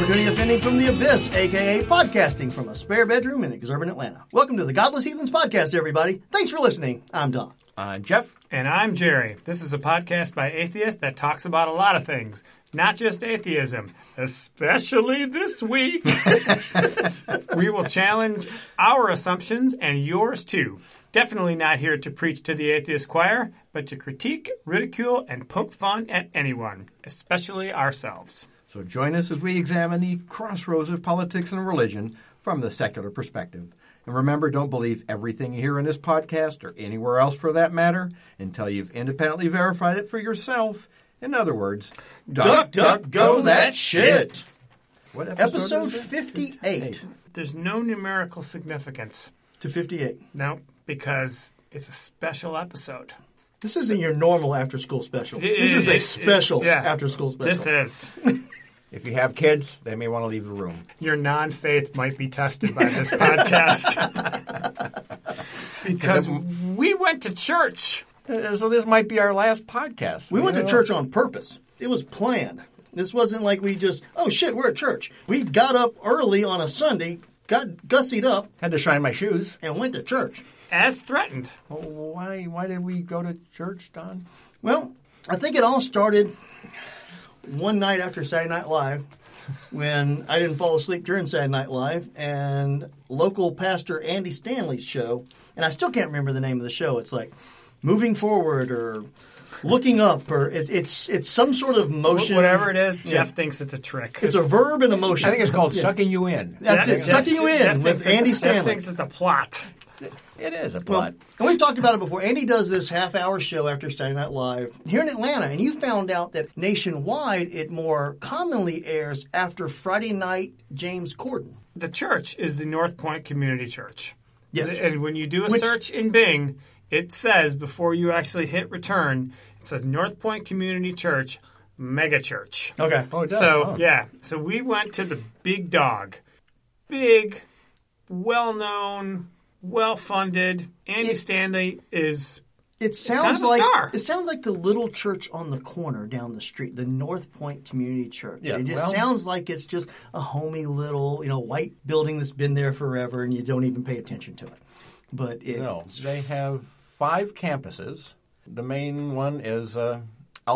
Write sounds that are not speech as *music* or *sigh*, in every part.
Opportunity offending from the abyss, aka podcasting from a spare bedroom in exurban Atlanta. Welcome to the Godless Heathens podcast, everybody. Thanks for listening. I'm Don. I'm Jeff. And I'm Jerry. This is a podcast by atheists that talks about a lot of things, not just atheism, especially this week. *laughs* we will challenge our assumptions and yours too. Definitely not here to preach to the atheist choir, but to critique, ridicule, and poke fun at anyone, especially ourselves. So join us as we examine the crossroads of politics and religion from the secular perspective. And remember, don't believe everything you hear in this podcast or anywhere else for that matter until you've independently verified it for yourself. In other words, Duck, duck, go that shit. What Episode is it? 58 There's no numerical significance. to 58. No, because it's a special episode. This isn't your normal after school special. It- This is a it- it- special yeah. after school special. This is. *laughs* If you have kids, they may want to leave the room. your non-faith might be tested by this podcast *laughs* because we went to church. Uh, So this might be our last podcast. We went to church on purpose. It was planned. This wasn't like we just, oh shit, we're at church. We got up early on a Sunday, got gussied up, Had to shine my shoes. and went to church. As threatened. Well, why? Why did we go to church, Don? Well, I think it all started one night after Saturday Night Live when I didn't fall asleep during Saturday Night Live and local pastor Andy Stanley's show, and I still can't remember the name of the show. It's like moving forward or looking up or it, it's it's some sort of motion. Whatever it is, Yeah. Jeff thinks it's a trick. It's a verb and a motion. I think it's called Yeah. sucking you in. That's it. Jeff- Sucking you in Jeff with thinks it's- Andy Jeff Stanley. thinks it's a plot. It is a Well, plot. and we've talked about it before. Andy does this half hour show after Saturday Night Live here in Atlanta, and you found out that nationwide it more commonly airs after Friday night James Corden. The church is the North Point Community Church. Yes. And when you do a Which- search in Bing, it says before you actually hit return, it says North Point Community Church, mega church. Okay. Oh, it does. So Oh. yeah, so we went to the big dog, big, well-known, well-funded. Andy It- Stanley is It sounds kind of a like star. it sounds like the little church on the corner down the street, the North Point Community Church. Yeah, it just well- sounds like it's just a homey little, you know, white building that's been there forever, and you don't even pay attention to it. But it, No, they have five campuses. The main one is uh,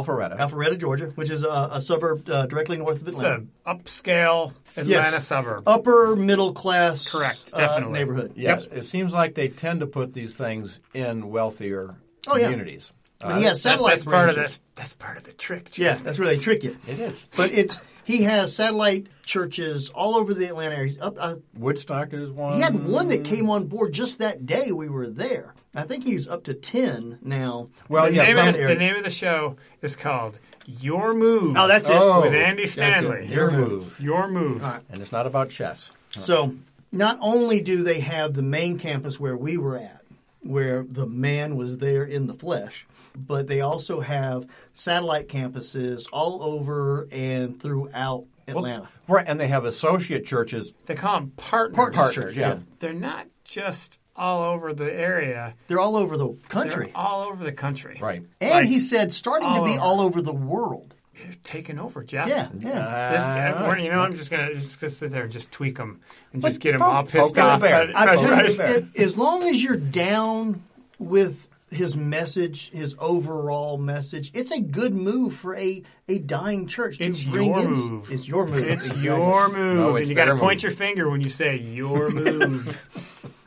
Alpharetta. Alpharetta, Georgia, which is a, a suburb uh, directly north of it's Atlanta. upscale Atlanta suburb. upper middle class Correct, uh, definitely. neighborhood. yes, it seems like they tend to put these things in wealthier Oh, communities. And Uh, he has That- satellite that's part of branches. the that's part of the trick. Jeff. Yeah, that's where they trick you. It is. But it's he has satellite churches all over the Atlanta area. Up, uh, Woodstock is one. he had one that came on board just that day we were there. I think he's up to ten now. Well, The, yeah, name of the, the name of the show is called Your Move. Oh, that's it. Oh. with Andy Stanley. it. Your move. Your move. And it's not about chess. So not only do they have the main campus where we were at, where the man was there in the flesh, but they also have satellite campuses all over and throughout Atlanta. Right, and they have associate churches. They call them partners. Partners. Partners, yeah. They're not just all over the area. They're all over the They're country. all over the country. Right. And Like, he said starting to be over. all over the world. They're taking over, Jeff. Yeah, yeah. This guy, Ah. we're- you know, I'm just gonna just sit there and just tweak them and just But get them poke- all pissed the off. bear. Right, I right, right. you, it- as long as you're down with his message, his overall message, it's a good move for a, a dying church to It's bring your in. move. It's your move. It's Exactly. your move, No, it's and you got to point your finger when you say your *laughs* move.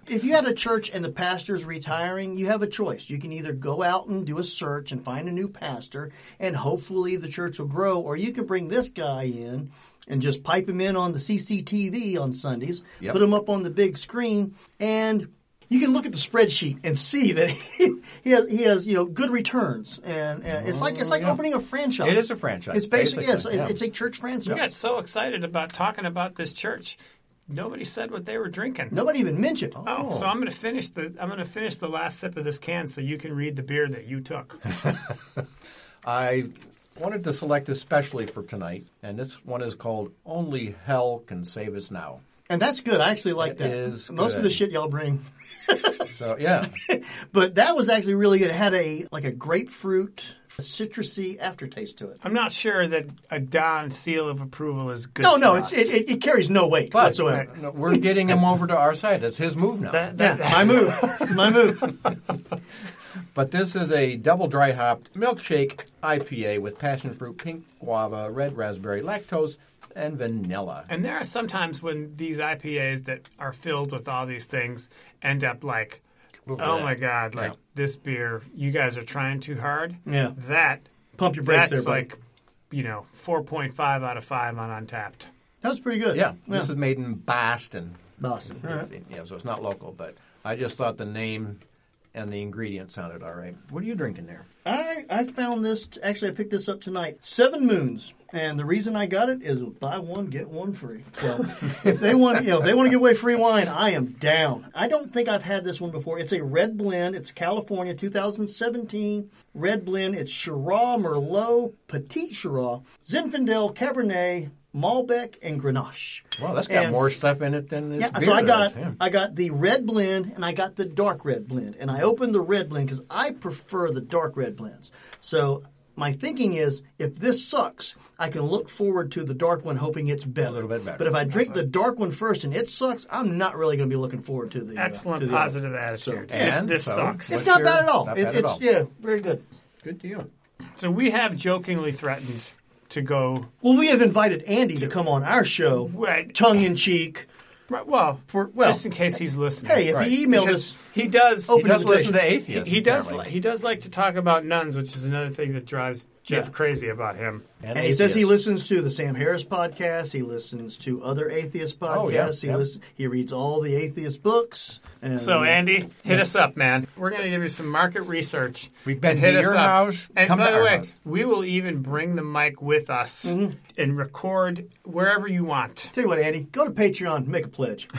If you had a church and the pastor's retiring, you have a choice. You can either go out and do a search and find a new pastor, and hopefully the church will grow, or you can bring this guy in and just pipe him in on the CCTV on Sundays, Yep. put him up on the big screen, and you can look at the spreadsheet and see that *laughs* he, he has he has you know good returns, and, and it's like it's like oh, yeah. opening a franchise. It is a franchise, It's basically yes, yeah. it's a church franchise. We got so excited about talking about this church. Nobody said what they were drinking. Nobody even mentioned. Oh, so oh. I'm going to finish the I'm going to finish the last sip of this can so you can read the beer that you took. *laughs* I wanted to select especially for tonight, and this one is called "Only Hell Can Save Us Now." And that's good. I actually like It that. is Most of the shit y'all bring, So yeah, *laughs* but that was actually really good. It had a like a grapefruit, citrusy aftertaste to it. I'm not sure that a Don seal of approval is good. No, no, for it's, us. it, it, it carries no weight but whatsoever. no, we're getting him over to our side. It's his move now. That- Yeah, my *laughs* move, my move. *laughs* But this is a double dry hopped milkshake IPA with passion fruit, pink guava, red raspberry, lactose, and vanilla. And there are sometimes when these IPAs that are filled with all these things end up like, oh my god, like Yeah. this beer, you guys are trying too hard. Yeah. That Pump your brakes that's there, buddy. like, you know, four point five out of five on Untappd. That was pretty good. Yeah, this is made in Boston. Boston. All right. Yeah, so it's not local, but I just thought the name and the ingredients sounded all right. What are you drinking there? I, I found this, actually, I picked this up tonight. Seven Moons. And the reason I got it is buy one, get one free. So *laughs* if they want, you know, if they want to give away free wine, I am down. I don't think I've had this one before. It's a red blend. It's California 2017 red blend. It's Shiraz, Merlot, Petit Shiraz, Zinfandel, Cabernet, Malbec, and Grenache. Well, that's got And- more stuff in it than this Yeah, beer so I does, got yeah. I got the red blend and I got the dark red blend, and I opened the red blend because I prefer the dark red blends. So my thinking is, if this sucks, I can look forward to the dark one, hoping it's better. A little bit better. But if I drink the dark one first and it sucks, I'm not really going to be looking forward to the uh, Excellent to the positive other. attitude. So- And if this so- sucks. It's not your- bad at all. not It- bad at it's all. yeah, very good. Good deal. So we have jokingly threatened to go. Well, we have invited Andy to come on our show, Right. tongue in cheek. Right, Well, For- well, just in case he's listening. Hey, if Right. he emailed because us, he does. He does listen to atheists. he does. apparently. He does like to talk about nuns, which is another thing that drives Jeff Yeah. crazy about him. And he says he atheists. listens to the Sam Harris podcast. He listens to other atheist podcasts. Oh, yeah, he yeah. listens, he reads all the atheist books. And So Andy, hit us up, man. We're going to give you some market research. We've been And hit to us your up. house, And come by to the our way, house. we will even bring the mic with us Mm-hmm. and record wherever you want. tell you what, Andy, go to Patreon, make a pledge. *laughs*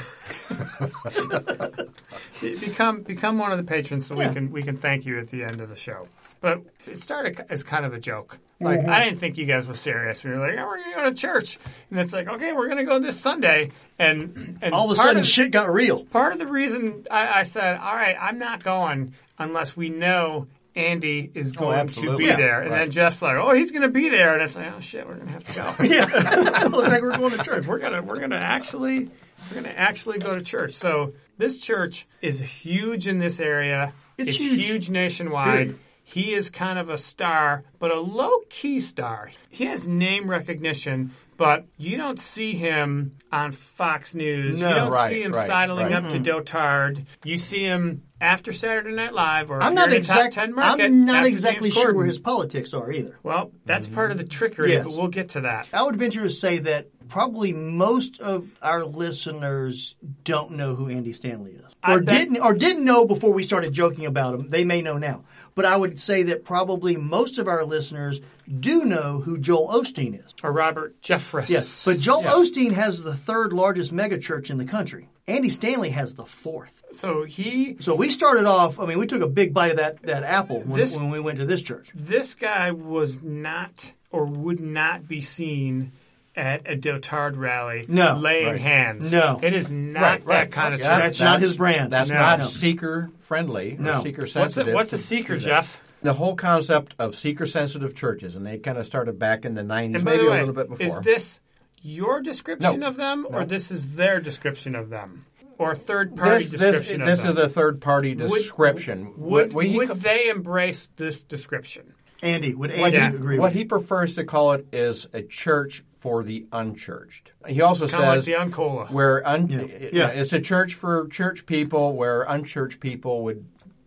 Be- *laughs* Become become one of the patrons so Yeah. we can we can thank you at the end of the show. But it started as kind of a joke. Like Mm-hmm. I didn't think you guys were serious. We were like, oh, we're going to go to church, and it's like, okay, we're going to go this Sunday, and and All of a part sudden, shit got real. Part of the reason I, I said, all right, I'm not going unless we know Andy is going to be Yeah, there. And then. Jeff's like, oh, he's going to be there. And it's like, oh, shit, we're going to have to go. *laughs* yeah, *laughs* looks like we're going to church. we're going to we're going to actually we're going to actually go to church. So this church is huge in this area. It's huge. huge nationwide. Big. He is kind of a star, but a low key star. He has name recognition, but you don't see him on Fox News. No. you don't Right, see him right, sidling right. up to Dotard. You see him after Saturday Night Live, or I'm not exact. market. I'm not exactly sure where his politics are either. Well, that's part of the trickery, Yes. but we'll get to that. I would venture to say that probably most of our listeners don't know who Andy Stanley is, or didn't, or didn't know before we started joking about him. They may know now, but I would say that probably most of our listeners do know who Joel Osteen is. Or Robert Jeffress. Yes, but Joel Osteen has the third largest megachurch in the country. Andy Stanley has the fourth. So he So we started off. I mean, we took a big bite of that that apple when, This- when we went to this church. this guy was not or would not be seen at a Dotard rally No. laying Right. hands. No. It is not that kind of Yeah, church. That's not his brand. That's No. not No. seeker friendly. No. seeker What's sensitive. a, what's a seeker. Jeff? The whole concept of seeker sensitive churches, and they kind of started back in the '90s, And by maybe the way, a little bit before. is this your description No. of them, or No. this is their description of them, or third party this, this, description this of them? is a third party description. Would, What he would co- they embrace this description? Andy would what, Andy Yeah. agree what with? he prefers to call it is a church for the unchurched. He also Kind of like says the Uncola. where un- Yeah. it's a church for church people where unchurched people would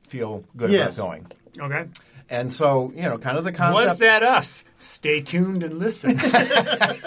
feel good Yes. about going. Okay. And so, you know, kind of the concept Was that us? Stay tuned and listen *laughs*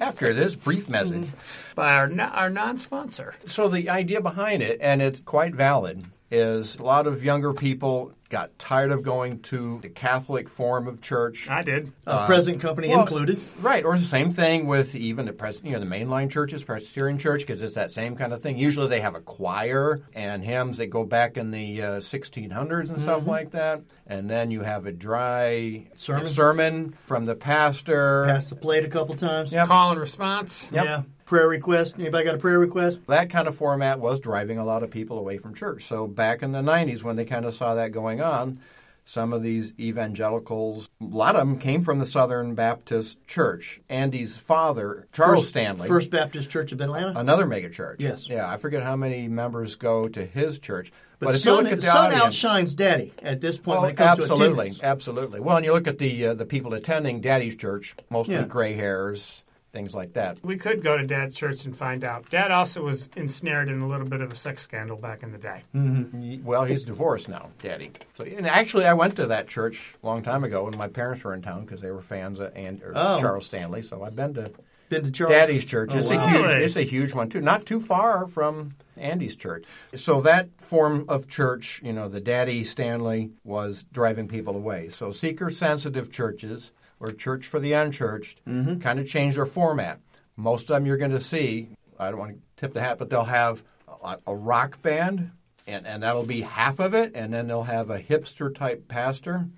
after this brief message. Mm-hmm. by our no- our non-sponsor. So the idea behind it, and it's quite valid, is a lot of younger people got tired of going to the Catholic form of church. I did. Uh, present company well, included. Right, or the same thing with even the pres- you know the mainline churches, Presbyterian Church, because it's that same kind of thing. Usually they have a choir and hymns that go back in the uh, 1600s and stuff like that, and then you have a dry Sermon. sermon from the pastor. Passed the plate a couple times. Yep. Call and response. Yep. Yeah. Prayer request. Anybody got a prayer request? that kind of format was driving a lot of people away from church. So back in the 90s, when they kind of saw that going on, some of these evangelicals, a lot of them came from the Southern Baptist Church. Andy's father, Charles First- Stanley, First Baptist Church of Atlanta. another mega church. Yes. Yeah, I forget how many members go to his church. But, but son, look at the son audience, outshines daddy at this point well, when it comes to absolutely, attendance. absolutely. Well, and you look at the uh, the people attending Daddy's church, mostly Yeah. gray hairs, things like that. We could go to Dad's church and find out. Dad also was ensnared in a little bit of a sex scandal back in the day. Mm-hmm. Well, he's divorced now, Daddy. So, and actually, I went to that church a long time ago when my parents were in town because they were fans of and, or Oh. Charles Stanley. So I've been to Been to Charles. Daddy's church. Oh, it's wow. a huge. It's a huge one too. Not too far from Andy's church. So that form of church, you know, the Daddy Stanley was driving people away. So seeker-sensitive churches or church for the unchurched Mm-hmm. kind of changed their format. Most of them you're going to see. I don't want to tip the hat, but they'll have a, a rock band, and, and that'll be half of it, and then they'll have a hipster type pastor,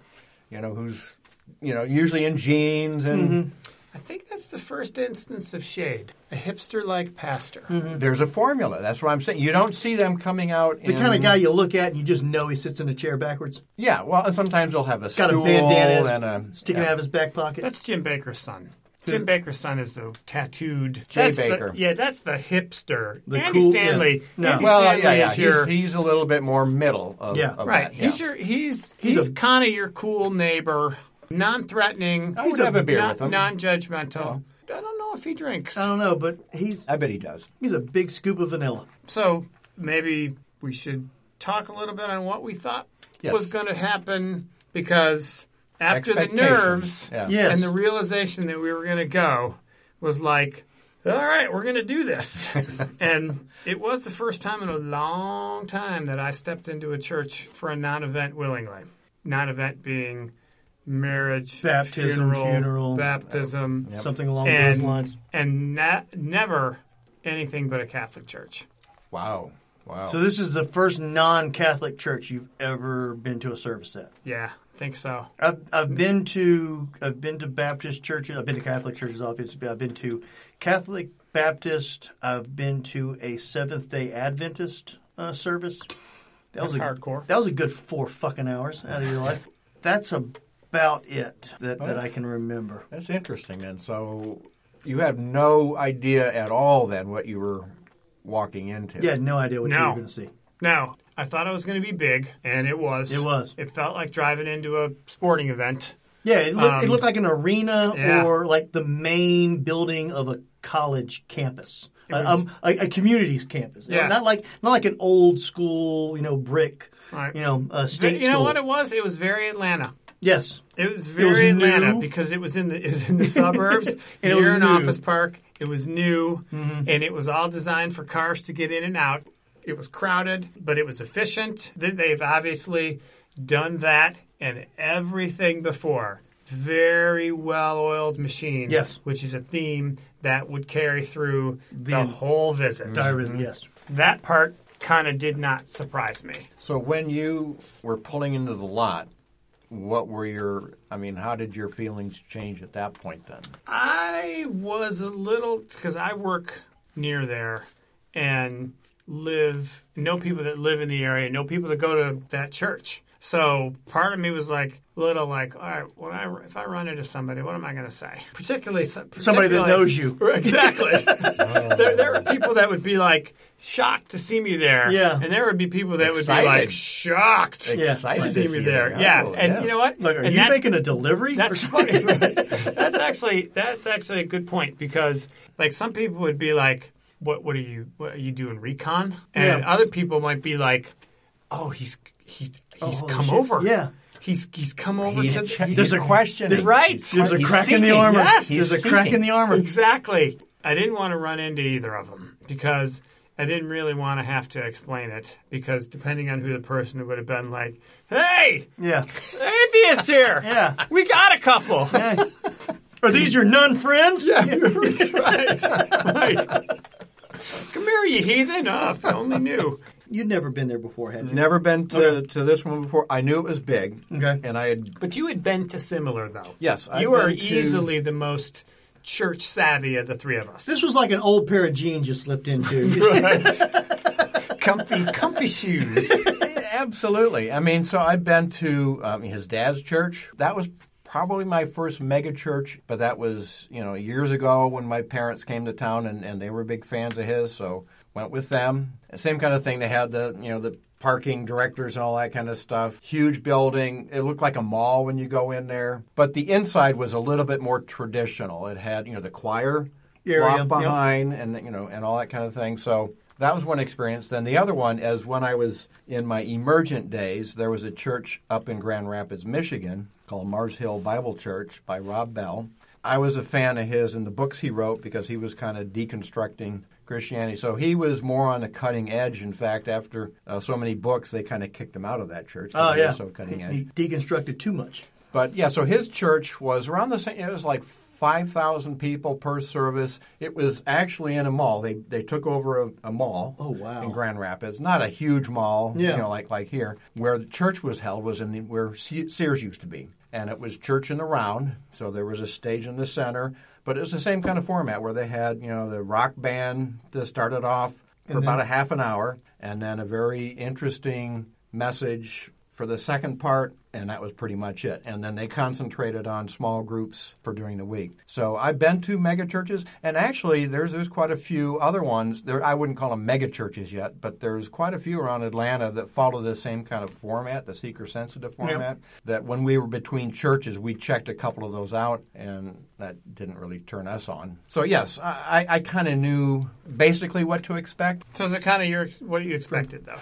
you know, who's you know usually in jeans and. Mm-hmm. I think that's the first instance of shade. A hipster-like pastor. Mm-hmm. There's a formula. That's what I'm saying. You don't see them coming out. The in, kind of guy you look at and you just know he sits in a chair backwards. Yeah. Well, and sometimes they'll have a Got a bandana and a sticking yeah. out of his back pocket. That's Jim Bakker's son. Jim Bakker's son is the tattooed. Jay that's the- Bakker. yeah, that's the hipster. The Andy cool- Stanley. yeah. No. Andy Well, Stanley yeah, yeah. is your He's, he's a little bit more middle. Of, Yeah. of right. that, yeah. He's your he's He's he's, a- kind of your cool neighbor, non-threatening. Oh, I would have a beer non- with him. Non-judgmental. I don't know if he drinks. I don't know, but he's I bet he does. he's a big scoop of vanilla. So maybe we should talk a little bit on what we thought Yes. was going to happen because after the nerves Yeah. Yes. and the realization that we were going to go was like, all right, we're going to do this. *laughs* and it was the first time in a long time that I stepped into a church for a non-event willingly. Non-event being marriage, Baptism, funeral, funeral. baptism, Something along and those lines. and na- never anything but a Catholic church. Wow. Wow. So this is the first non-Catholic church you've ever been to a service at. Yeah, I think so. I've I've been to I've been to Baptist churches. I've been to Catholic churches, obviously. But I've been to Catholic Baptist. I've been to a Seventh Day Adventist uh, service. That That's was a, hardcore. That was a good four fucking hours out of your life. That's about it that, that I can remember. That's interesting. And so you have no idea at all then what you were walking into. You had no idea what you were going to see. Now, I thought it was going to be big, and it was. It was. It felt like driving into a sporting event. Yeah, it looked, it Um, looked like an arena yeah. or like the main building of a college campus, It a, was- um, a, a community's campus. Yeah. not like not like an old school, you know, brick, Right. you know, uh, state you know school. what it was? It was very Atlanta. Yes, It was was very Atlanta new. because it was in the it was in the *laughs* suburbs And it near was an new. Mm-hmm. office park. It was new, and it was all designed for cars to get in and out. It was crowded, but it was efficient. They- They've obviously done that and everything before. Very well-oiled machine, Yes. which is a theme that would carry through the, The- whole visit. Diarism, yes. That part kind of did not surprise me. So when you were pulling into the lot, what were your? I mean, how did your feelings change at that point then? I was a little because I work near there and live know people that live in the area, know people that go to that church. So part of me was like little like, all right, when I if I run into somebody, what am I going to say? Particularly some- Somebody that knows you. *laughs* Exactly. *laughs* there, there are people that would be like shocked to see me there. Yeah. And there would be people that would be like shocked Yeah. Excited to to see see me you there. there. Yeah. Oh, And yeah. you know what? Like, are and you making a delivery? that's funny. *laughs* that's actually that's actually a good point because like some people would be like, "What what are you what are you doing recon?" And Yeah. other people might be like, "Oh, he's he, Oh, he's holy come shit. over. Yeah. He's he's come over He's to che- he- there's a question. right. There's a He's crack in the seeking, armor. Yes. There's He's a crack in the armor. Exactly. I didn't want to run into either of them because I didn't really want to have to explain it because depending on who the person it would have been like, "Hey, Yeah. atheist here. *laughs* Yeah. we got a couple." Hey. Are these your nun friends? Yeah, *laughs* right, right. Come here, you heathen! Oh, if I only knew. You'd never been there before, had you? Never been to, Okay. to this one before. I knew it was big. Okay. And I had But you had been to similar though. Yes, I've you are been to- easily the most church savvy of the three of us. This was like an old pair of jeans you slipped into. *laughs* *laughs* comfy, comfy shoes. *laughs* Absolutely. I mean, so I've been to um, his dad's church. That was probably my first mega church, but that was, you know, years ago when my parents came to town and, and they were big fans of his, so went with them. Same kind of thing. They had the, you know, the parking directors and all that kind of stuff. Huge building. It looked like a mall when you go in there, but the inside was a little bit more traditional. It had, you know, the choir Area, block yep. behind and you know and all that kind of thing. So that was one experience. Then the other one is when I was in my emergent days, there was a church up in Grand Rapids, Michigan called Mars Hill Bible Church by Rob Bell. I was a fan of his and the books he wrote because he was kind of deconstructing Christianity. So he was more on the cutting edge. In fact, after uh, so many books, they kind of kicked him out of that church. oh, yeah. so cutting edge. He, he deconstructed too much. But yeah, so his church was around the same. It was like five thousand people per service. It was actually in a mall. They they took over a, a mall. Oh, wow. In Grand Rapids, not a huge mall. Yeah. You know, like like here, where the church was held was in the, where Sears used to be, and it was church in the round. So there was a stage in the center, but it was the same kind of format where they had you know the rock band that started off for And about a half an hour, and then a very interesting message for the second part, and that was pretty much it. And then they concentrated on small groups for during the week. So I've been to mega churches, and actually there's there's quite a few other ones. There I wouldn't call them mega churches yet, but there's quite a few around Atlanta that follow the same kind of format, the seeker sensitive format. That when we were between churches, we checked a couple of those out, and that didn't really turn us on. So yes, I, I, I kind of knew basically what to expect. So is it kind of your what you expected though?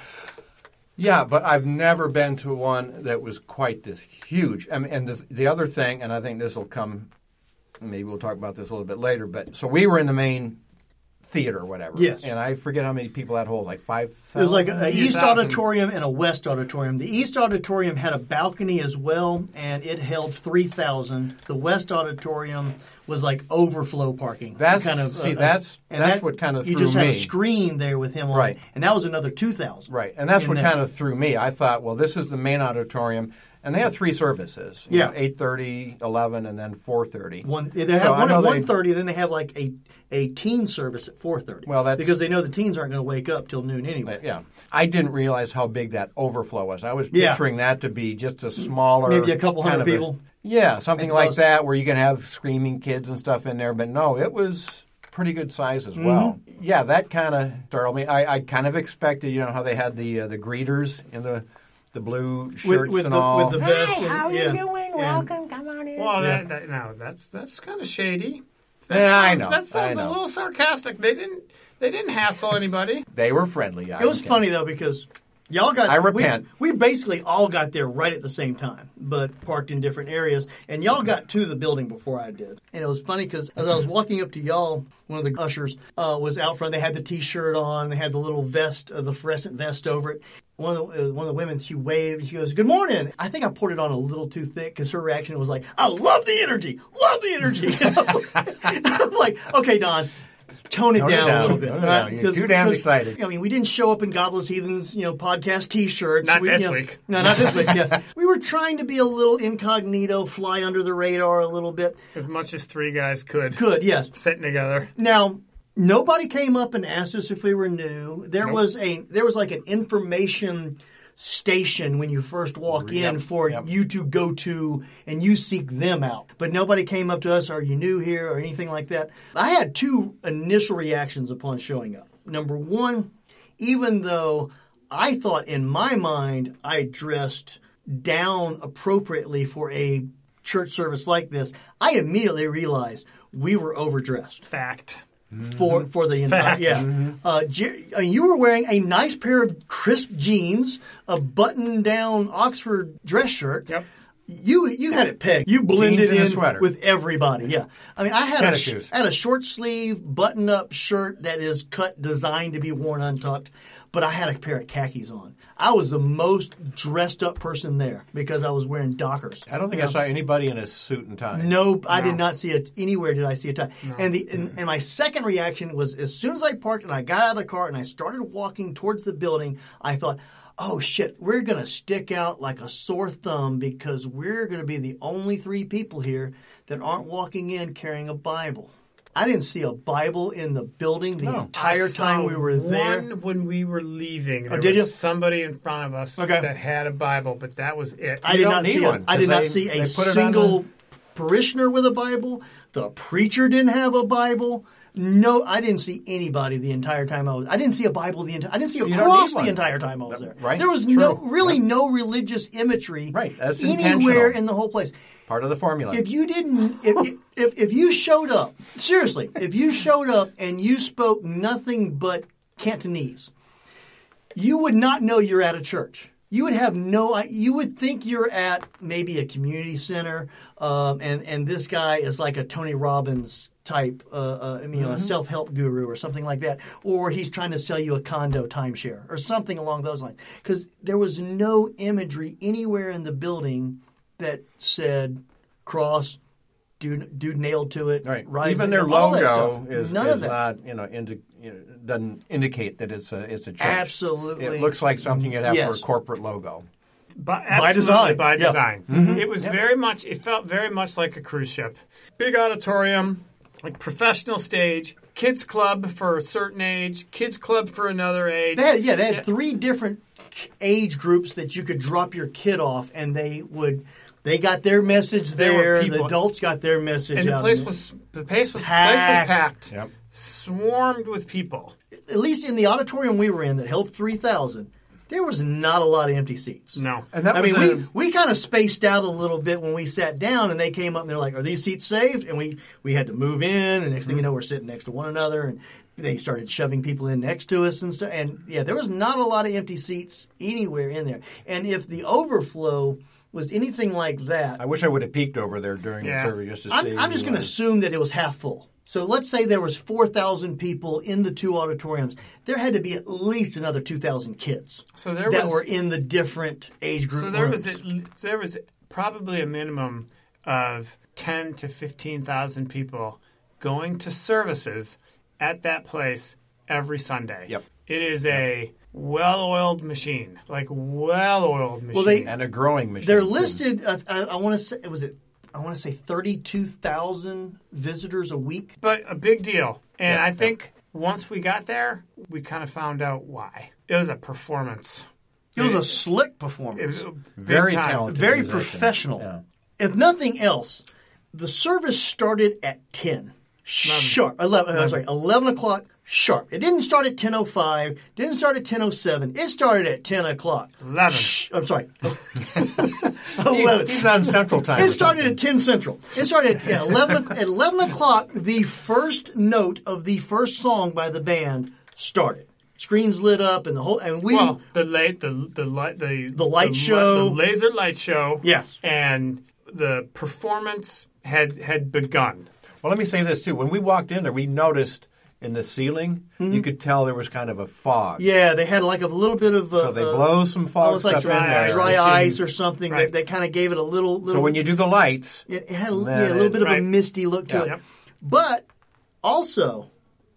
Yeah, but I've never been to one that was quite this huge. I mean, and the, the other thing, and I think this will come, maybe we'll talk about this a little bit later, but so we were in the main theater or whatever. Yes. And I forget how many people that holds, like five. It was like a, a East. Auditorium and a West Auditorium. The East Auditorium had a balcony as well, and it held 3,000. The West Auditorium was like overflow parking. That's- kind of uh, see, that's- and that's that- what kind of You just had me. a screen there with him on, Right. it, and that was another 2,000. Right, and that's what there. kind of threw me. I thought, well, this is the main auditorium, and they have three services. you Yeah. know, 8.30, 11, and then 4.30. One, they have I one at one thirty, then they have like a a teen service at four thirty. Well, that's- because they know the teens aren't going to wake up till noon anyway. Uh, yeah, I didn't realize how big that overflow was. I was Yeah. picturing that to be just a smaller, Maybe a couple hundred people. Yeah, something like most. that, where you can have screaming kids and stuff in there. But no, it was pretty good size as well. Mm-hmm. Yeah, that kind of startled me. I, I kind of expected, you know, how they had the uh, the greeters in the the blue shirts with and the all. with the vest. and, yeah, and- Come on in. Well, Yeah. that, that, no, that's that's kind of shady. Yeah, I know, That sounds I a know. little sarcastic. They didn't they didn't hassle anybody. They were friendly. I It was can- funny though because y'all got. I repent. We, we basically all got there right at the same time, but parked in different areas. And y'all got to the building before I did. And it was funny because as I was walking up to y'all, one of the ushers uh, was out front. They had the T-shirt on. They had the little vest, uh, the fluorescent vest over it. One of the uh, one of the women, she waved. She goes, "Good morning." I think I poured it on a little too thick because her reaction was like, "I love the energy, love the energy." *laughs* *laughs* I'm like, "Okay, Don." Tone it Tone it down, a little bit. Tone it uh, right? You're 'Cause- too damn excited. I mean, we didn't show up in Godless Heathens, you know, podcast T-shirts. Not we, this you know- week. No, not this week. Yeah, *laughs* we were trying to be a little incognito, fly under the radar a little bit. As much as three guys could Good, yes. sitting together. Now, nobody came up and asked us if we were new. There Nope. was a there was like an information station when you first walk in for yep. you to go to and you seek them out. But nobody came up to us, are you new here or anything like that. I had two initial reactions upon showing up. Number one, even though I thought in my mind I dressed down appropriately for a church service like this, I immediately realized we were overdressed. Fact. For for the entire yeah. Uh, Jer- I mean, you were wearing a nice pair of crisp jeans, a button down Oxford dress shirt. Yep. You you had it pegged. You blended in with everybody. Yeah. I mean, I had a Tennis sh- shoes. I had a short sleeve button up shirt that is cut designed to be worn untucked, but I had a pair of khakis on. I was the most dressed up person there because I was wearing Dockers. I don't think I saw anybody in a suit and tie. No, I did not see it anywhere. Did I see a tie? And the and, and my second reaction was as soon as I parked and I got out of the car and I started walking towards the building, I thought, "Oh shit, we're gonna stick out like a sore thumb because we're gonna be the only three people here that aren't walking in carrying a Bible." I didn't see a Bible in the building the No. entire time we were there. One when we were leaving, oh, there Oh, did was you? somebody in front of us Okay. that had a Bible, but that was it. I You did don't see one, I did 'cause not they- see a they put it on single parishioner with a Bible. The preacher didn't have a Bible. No, I didn't see anybody the entire time I was. I didn't see a Bible the entire. I didn't see a You cross the entire time I was there. Right, There was no true. really no religious imagery. Right, that's anywhere in the whole place. Part of the formula. If you didn't, if, if if you showed up seriously, if you showed up and you spoke nothing but Cantonese, you would not know you're at a church. You would have no. You would think you're at maybe a community center, um, and and this guy is like a Tony Robbins type, uh, uh, I mean, Mm-hmm. a self help guru or something like that, or he's trying to sell you a condo timeshare or something along those lines. Because there was no imagery anywhere in the building that said cross, dude, dude nailed to it, Right. rising, Even their logo is, none is of that. not, you know, indi- you know, doesn't indicate that it's a it's a church. Absolutely. It looks like something you'd have for a corporate logo. By, absolutely, design. By Yeah. design. Mm-hmm. It was very much, it felt very much like a cruise ship. Big auditorium, like professional stage, kids club for a certain age, kids club for another age. They had, yeah, they had three different age groups that you could drop your kid off, and they would. They got their message There were there. The adults got their message. and the out. place was the place was Packed. place was packed. Yep. Swarmed with people. at least in the auditorium we were in that held three thousand. There was not a lot of empty seats. No. And that I was mean, a- we, we kind of spaced out a little bit when we sat down, and they came up and they're like, "Are these seats saved?" And we we had to move in, and next thing you mm-hmm. know, we're sitting next to one another, and they started shoving people in next to us and stuff. And yeah, there was not a lot of empty seats anywhere in there. And if the overflow was anything like that, I wish I would have peeked over there during Yeah. the service just to see. I'm, I'm just going to assume that it was half full. So let's say there was 4,000 people in the two auditoriums. There had to be at least another 2,000 kids So there that was were in the different age groups. So there rooms. was at, there was probably a minimum of ten to fifteen thousand people going to services at that place every Sunday. Yep. It is a well-oiled machine, like well-oiled machine. Well, they- and a growing machine. They're listed. Uh, I, I want to say was it. I want to say 32,000 visitors a week. but a big deal. And Yeah, I think once we got there, we kind of found out why. It was a performance. It was a slick performance. It was big Very time. talented. very musician. professional. Yeah. If nothing else, the service started at ten sharp. Eleven. I'm sorry, eleven o'clock sharp. It didn't start at ten o five. Didn't start at ten o seven. It started at ten o'clock. 11. Shh, I'm sorry. *laughs* eleven. He's on Central Time. It started something. at 10 Central. It started at yeah, 11, *laughs* at 11 o'clock. The first note of the first song by the band started. Screens lit up and the whole, and we, Well, the light, the the light, the The light li- show. the laser light show. Yes. and the performance had had begun. Well, let me say this too. When we walked in there, we noticed in the ceiling, you could tell there was kind of a fog. Mm-hmm. yeah, they had like a little bit of, uh, So they uh, blow some fog almost like dry in there. ice. dry machine. ice or something Right. that, that kind of gave it a little, little So when you do the lights, it, it had a, yeah, a little it- bit of a misty look to Yeah. it. Yep. But also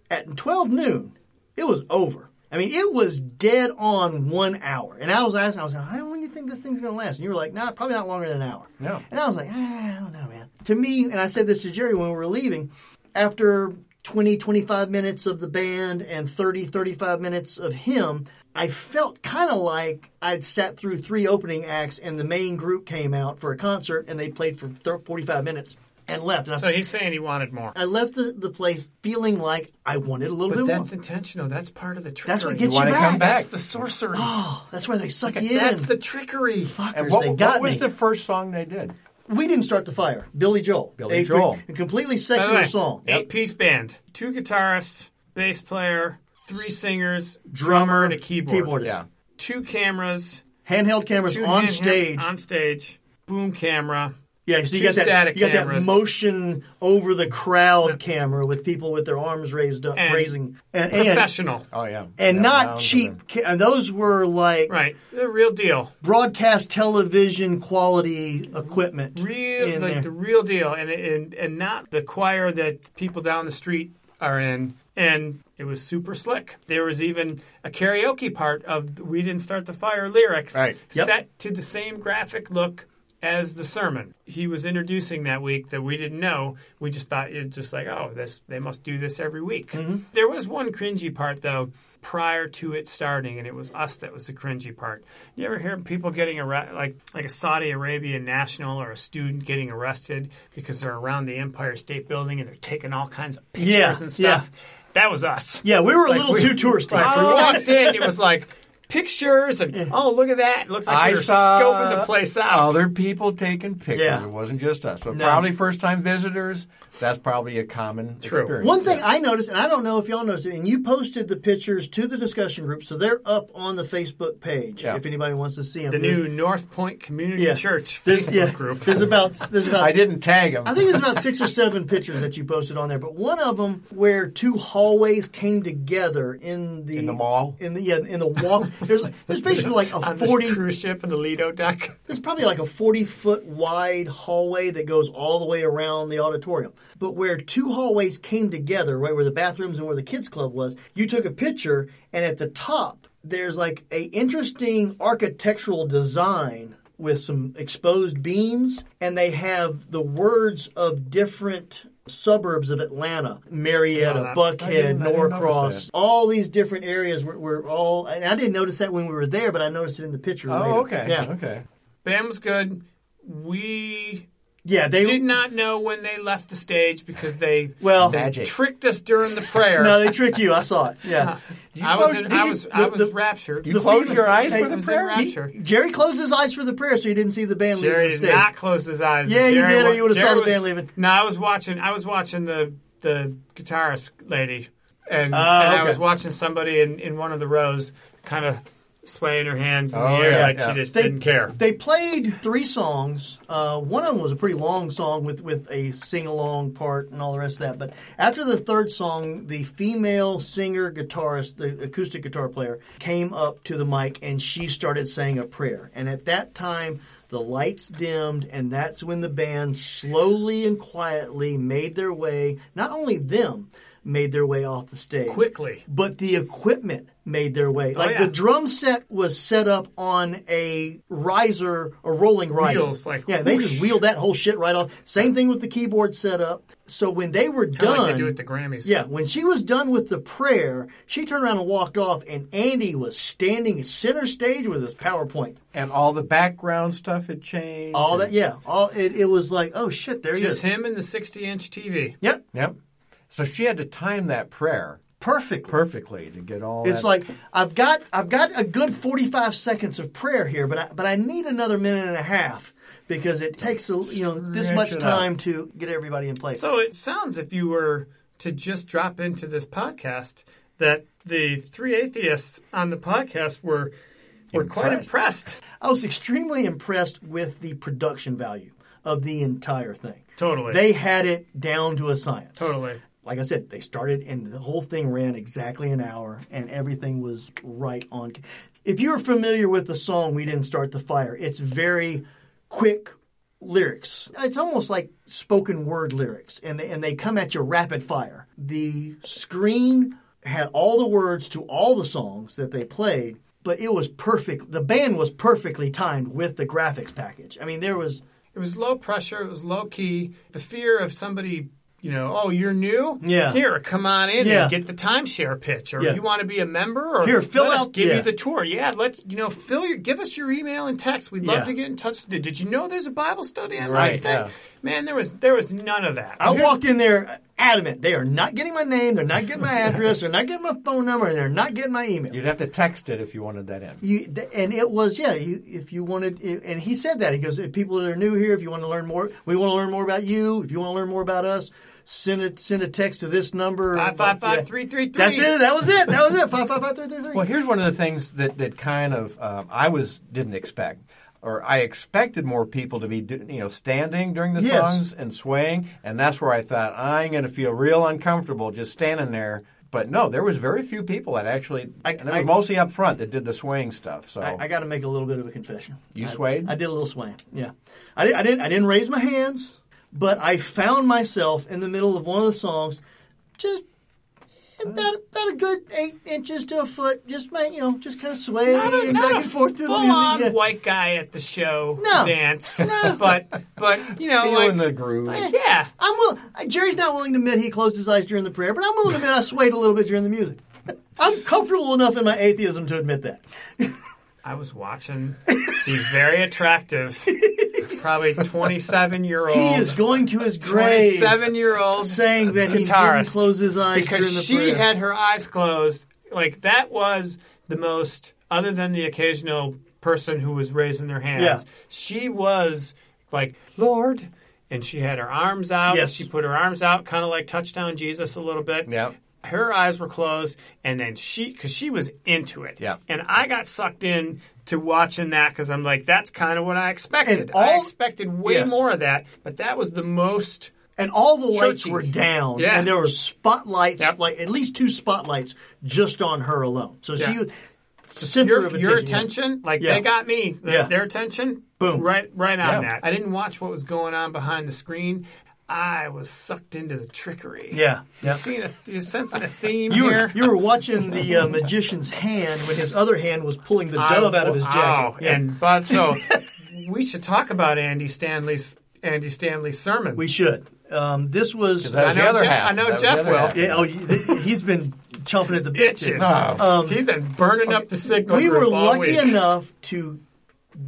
at 12 noon, it was over. I mean, it was dead on one hour. And I was asking, I was like, how long do you think this thing's going to last? And you were like, nah, probably not longer than an hour. No. And I was like, ah, I don't know, man. To me, and I said this to Jerry when we were leaving, after 20, 25 minutes of the band and 30, 35 minutes of him, I felt kind of like I'd sat through three opening acts and the main group came out for a concert and they played for thir 45 minutes and left. And I, So he's saying he wanted more. I left the, the place feeling like I wanted a little But bit that's more. intentional. That's part of the trickery. That's what gets You you, back. come back. That's the sorcery. Oh, that's why they suck you in. That's the trickery. Fuckers, and what, they what was me. the first song they did? We didn't start the fire. Billy Joel. Billy a, Joel. A completely By secular way, song. eight piece band, two guitarists, bass player, three singers, Drummer, and a keyboard. keyboardist. Yeah. Two cameras, Handheld cameras on handheld- stage. on stage, boom camera. Yeah, so you two got that. You got that motion over the crowd camera with people with their arms raised up, And raising, and and, Professional. Oh yeah. and Yeah, not cheap. Ca- and those were like Right. The real deal. broadcast television quality equipment. Real like there. the real deal. And and and not the choir that people down the street are in. And it was super slick. There was even a karaoke part of We Didn't Start the Fire lyrics Right. Yep. set to the same graphic look as the sermon. He was introducing that week that we didn't know. We just thought it just like, oh, this they must do this every week. Mm-hmm. There was one cringy part though prior to it starting, and it was us that was the cringy part. You ever hear people getting arrested, like like a Saudi Arabian national or a student getting arrested because they're around the Empire State Building and they're taking all kinds of pictures Yeah, and yeah. stuff? That was us. yeah, we were a little we- too touristy. Like, we walked in, it was like pictures and oh look at that! It looks like I we were scoping the place out. Other people taking pictures. Yeah. It wasn't just us. So No. probably first time visitors. That's probably a common True. experience. One thing Yeah. I noticed, and I don't know if y'all noticed it, and you posted the pictures to the discussion group, so they're up on the Facebook page Yeah. if anybody wants to see them. the new North Point Community Yeah. Church *laughs* there's, Facebook yeah, group. There's about there's about *laughs* I didn't tag them. I think there's about six or seven pictures that you posted on there, but one of them where two hallways came together in the In the mall? In the yeah, in the walk. There's like, there's basically like a forty. cruise ship in the Lido deck. There's probably like a forty foot wide hallway that goes all the way around the auditorium. But where two hallways came together, right where the bathrooms and where the kids club was, you took a picture, and at the top there's like a interesting architectural design with some exposed beams, and they have the words of different suburbs of Atlanta, Marietta, that- Buckhead, didn't- I didn't notice Norcross, that. all these different areas were, were all. And I didn't notice that when we were there, but I noticed it in the picture. Oh, later. Oh, okay. Yeah, Okay. Band was good. We yeah. They did not know when they left the stage because they *sighs* well, they Magic. tricked us during the prayer. *laughs* no, they tricked you. I saw it. Yeah. I was close- in, did I you- was I was the- raptured. You close your eyes for the prayer? rapture. He- Jerry closed his eyes for the prayer, so he didn't see the band Jerry leaving the did stage. not close his eyes. Yeah, you did, or you would've saw Jerry the was- band leaving. No, I was watching. I was watching the the guitarist lady, and, Ah, and I was watching somebody in, in one of the rows, kind of swaying her hands in the Oh, air yeah, like yeah. she just They- didn't care. They played three songs. Uh, one of them was a pretty long song with, with a sing along part and all the rest of that. But after the third song, the female singer guitarist, the acoustic guitar player, came up to the mic and she started saying a prayer. And at that time, the lights dimmed, and that's when the band slowly and quietly made their way, not only them, made their way off the stage Quickly. but the equipment made their way. Oh, like yeah. the drum set was set up on a riser, a rolling riser. Wheels, like, yeah, they just wheeled that whole shit right off. Same thing with the keyboard setup. So when they were Kinda done, like they do at the Grammys. yeah, when she was done with the prayer, she turned around and walked off, and Andy was standing center stage with his PowerPoint. And all the background stuff had changed. All that, yeah, all it, it was like, oh shit, there he Just is. him and the 60 inch TV. Yep, Yep. So she had to time that prayer perfect. perfectly to get all. It's that- like I've got I've got a good forty five seconds of prayer here, but I, but I need another minute and a half because it takes a, you know this much time to get everybody in place. So it sounds, if you were to just drop into this podcast, that the three atheists on the podcast were were quite Impressed. impressed. I was extremely impressed with the production value of the entire thing. Totally. They had it down to a science. Totally. Like I said, they started and the whole thing ran exactly an hour and everything was right on. If you're familiar with the song We Didn't Start the Fire, it's very quick lyrics. It's almost like spoken word lyrics and they, and they come at you rapid fire. The screen had all the words to all the songs that they played, but it was perfect. The band was perfectly timed with the graphics package. I mean, there was It was low pressure. It was low key. The fear of somebody, you know, oh, you're new. Yeah. Here, come on in Yeah. and get the timeshare pitch, or Yeah. you want to be a member, or Here, fill let us give yeah. you the tour. Yeah, let's you know, fill your, give us your email and text. We'd love Yeah. to get in touch with you. Did you know there's a Bible study on Right, Wednesday? yeah. Man, there was there was none of that. I walked in there adamant. They are not getting my name. They're not getting my address. They're not getting my phone number. And they're not getting my email. You'd have to text it if you wanted that in. You, and it was yeah. You, if you wanted, and he said that he goes, if people that are new here, if you want to learn more, we want to learn more about you. If you want to learn more about us, send a send a text to this number. Five five five three three three. That's it. That was it. That was it. Five five five three three three. Well, here's one of the things that, that kind of um, I was didn't expect, or I expected more people to be you know standing during the Yes. songs and swaying, and that's where I thought I'm going to feel real uncomfortable just standing there. But no, there was very few people that actually, I- and it was I- mostly up front that did the swaying stuff. So I, I got to make a little bit of a confession. You I- swayed? I did a little swaying. Yeah, I, did, I didn't. I didn't raise my hands, but I found myself in the middle of one of the songs, just about about a good eight inches to a foot, just make you know, just kind of swaying Not a, back not a and forth through the music. full on yeah. white guy at the show No. dance. No. *laughs* But but you know feeling like, the groove. like, yeah. I'm will, uh, Jerry's not willing to admit he closed his eyes during the prayer, but I'm willing to admit I swayed a little bit during the music. *laughs* I'm comfortable enough in my atheism to admit that. *laughs* I was watching the very attractive, probably 27 year old. He is going to his grave 27 year old saying that he didn't guitarist close his eyes because the she prayer. had her eyes closed. Like that was the most, other than the occasional person who was raising their hands. Yeah. She was like, Lord. And she had her arms out. Yes. She put her arms out, kind of like touchdown Jesus a little bit. Yeah. Her eyes were closed, and then she, because she was into it. Yeah. And I got sucked in to watching that because I'm like, that's kind of what I expected. And I expected way Yes. more of that, but that was the most. and all the lights Churchy. were down, Yeah. and there were spotlights, Yep. like at least two spotlights, just on her alone. So she Yeah. was center your, of your attention. attention, like Yeah. they got me, the- Yeah. their attention, Boom. right, right on Yeah. that. I didn't watch what was going on behind the screen. I was sucked into the trickery. Yeah, you yeah. seeing a, you sensing a theme You here? were you were watching the uh, magician's hand when his other hand was pulling the I- dove out of his jacket. Oh, Yeah. and but so *laughs* we should talk about Andy Stanley's Andy Stanley's sermon. we should. Um, this was. That was I know the other Jeff- half. I know That Jeff the will. yeah, oh, he- he's been chomping at the bit. itching. to- Oh. He's been burning up the signal. we group were all lucky week. enough to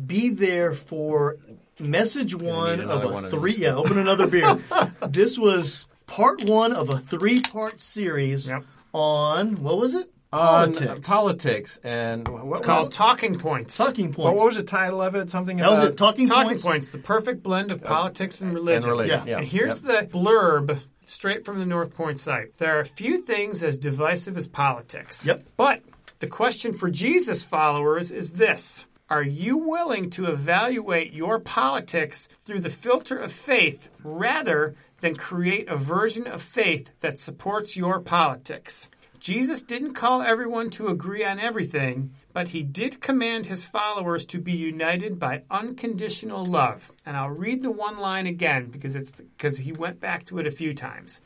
be there for message one of a one three. Yeah, open another beer. *laughs* this was part one of a three-part series Yep. on what was it? On Politics. uh, politics and what, It's called Talking Points. Talking points. what was the title of it? Something that was it. Talking, Talking points. points. the perfect blend of politics and religion. and religion. Yeah. Yeah. And here's the blurb straight from the North Point site. There are few things as divisive as politics. Yep. But the question for Jesus followers is this Are you willing to evaluate your politics through the filter of faith rather than create a version of faith that supports your politics? Jesus didn't call everyone to agree on everything, but he did command his followers to be united by unconditional love. And I'll read the one line again because it's because he went back to it a few times.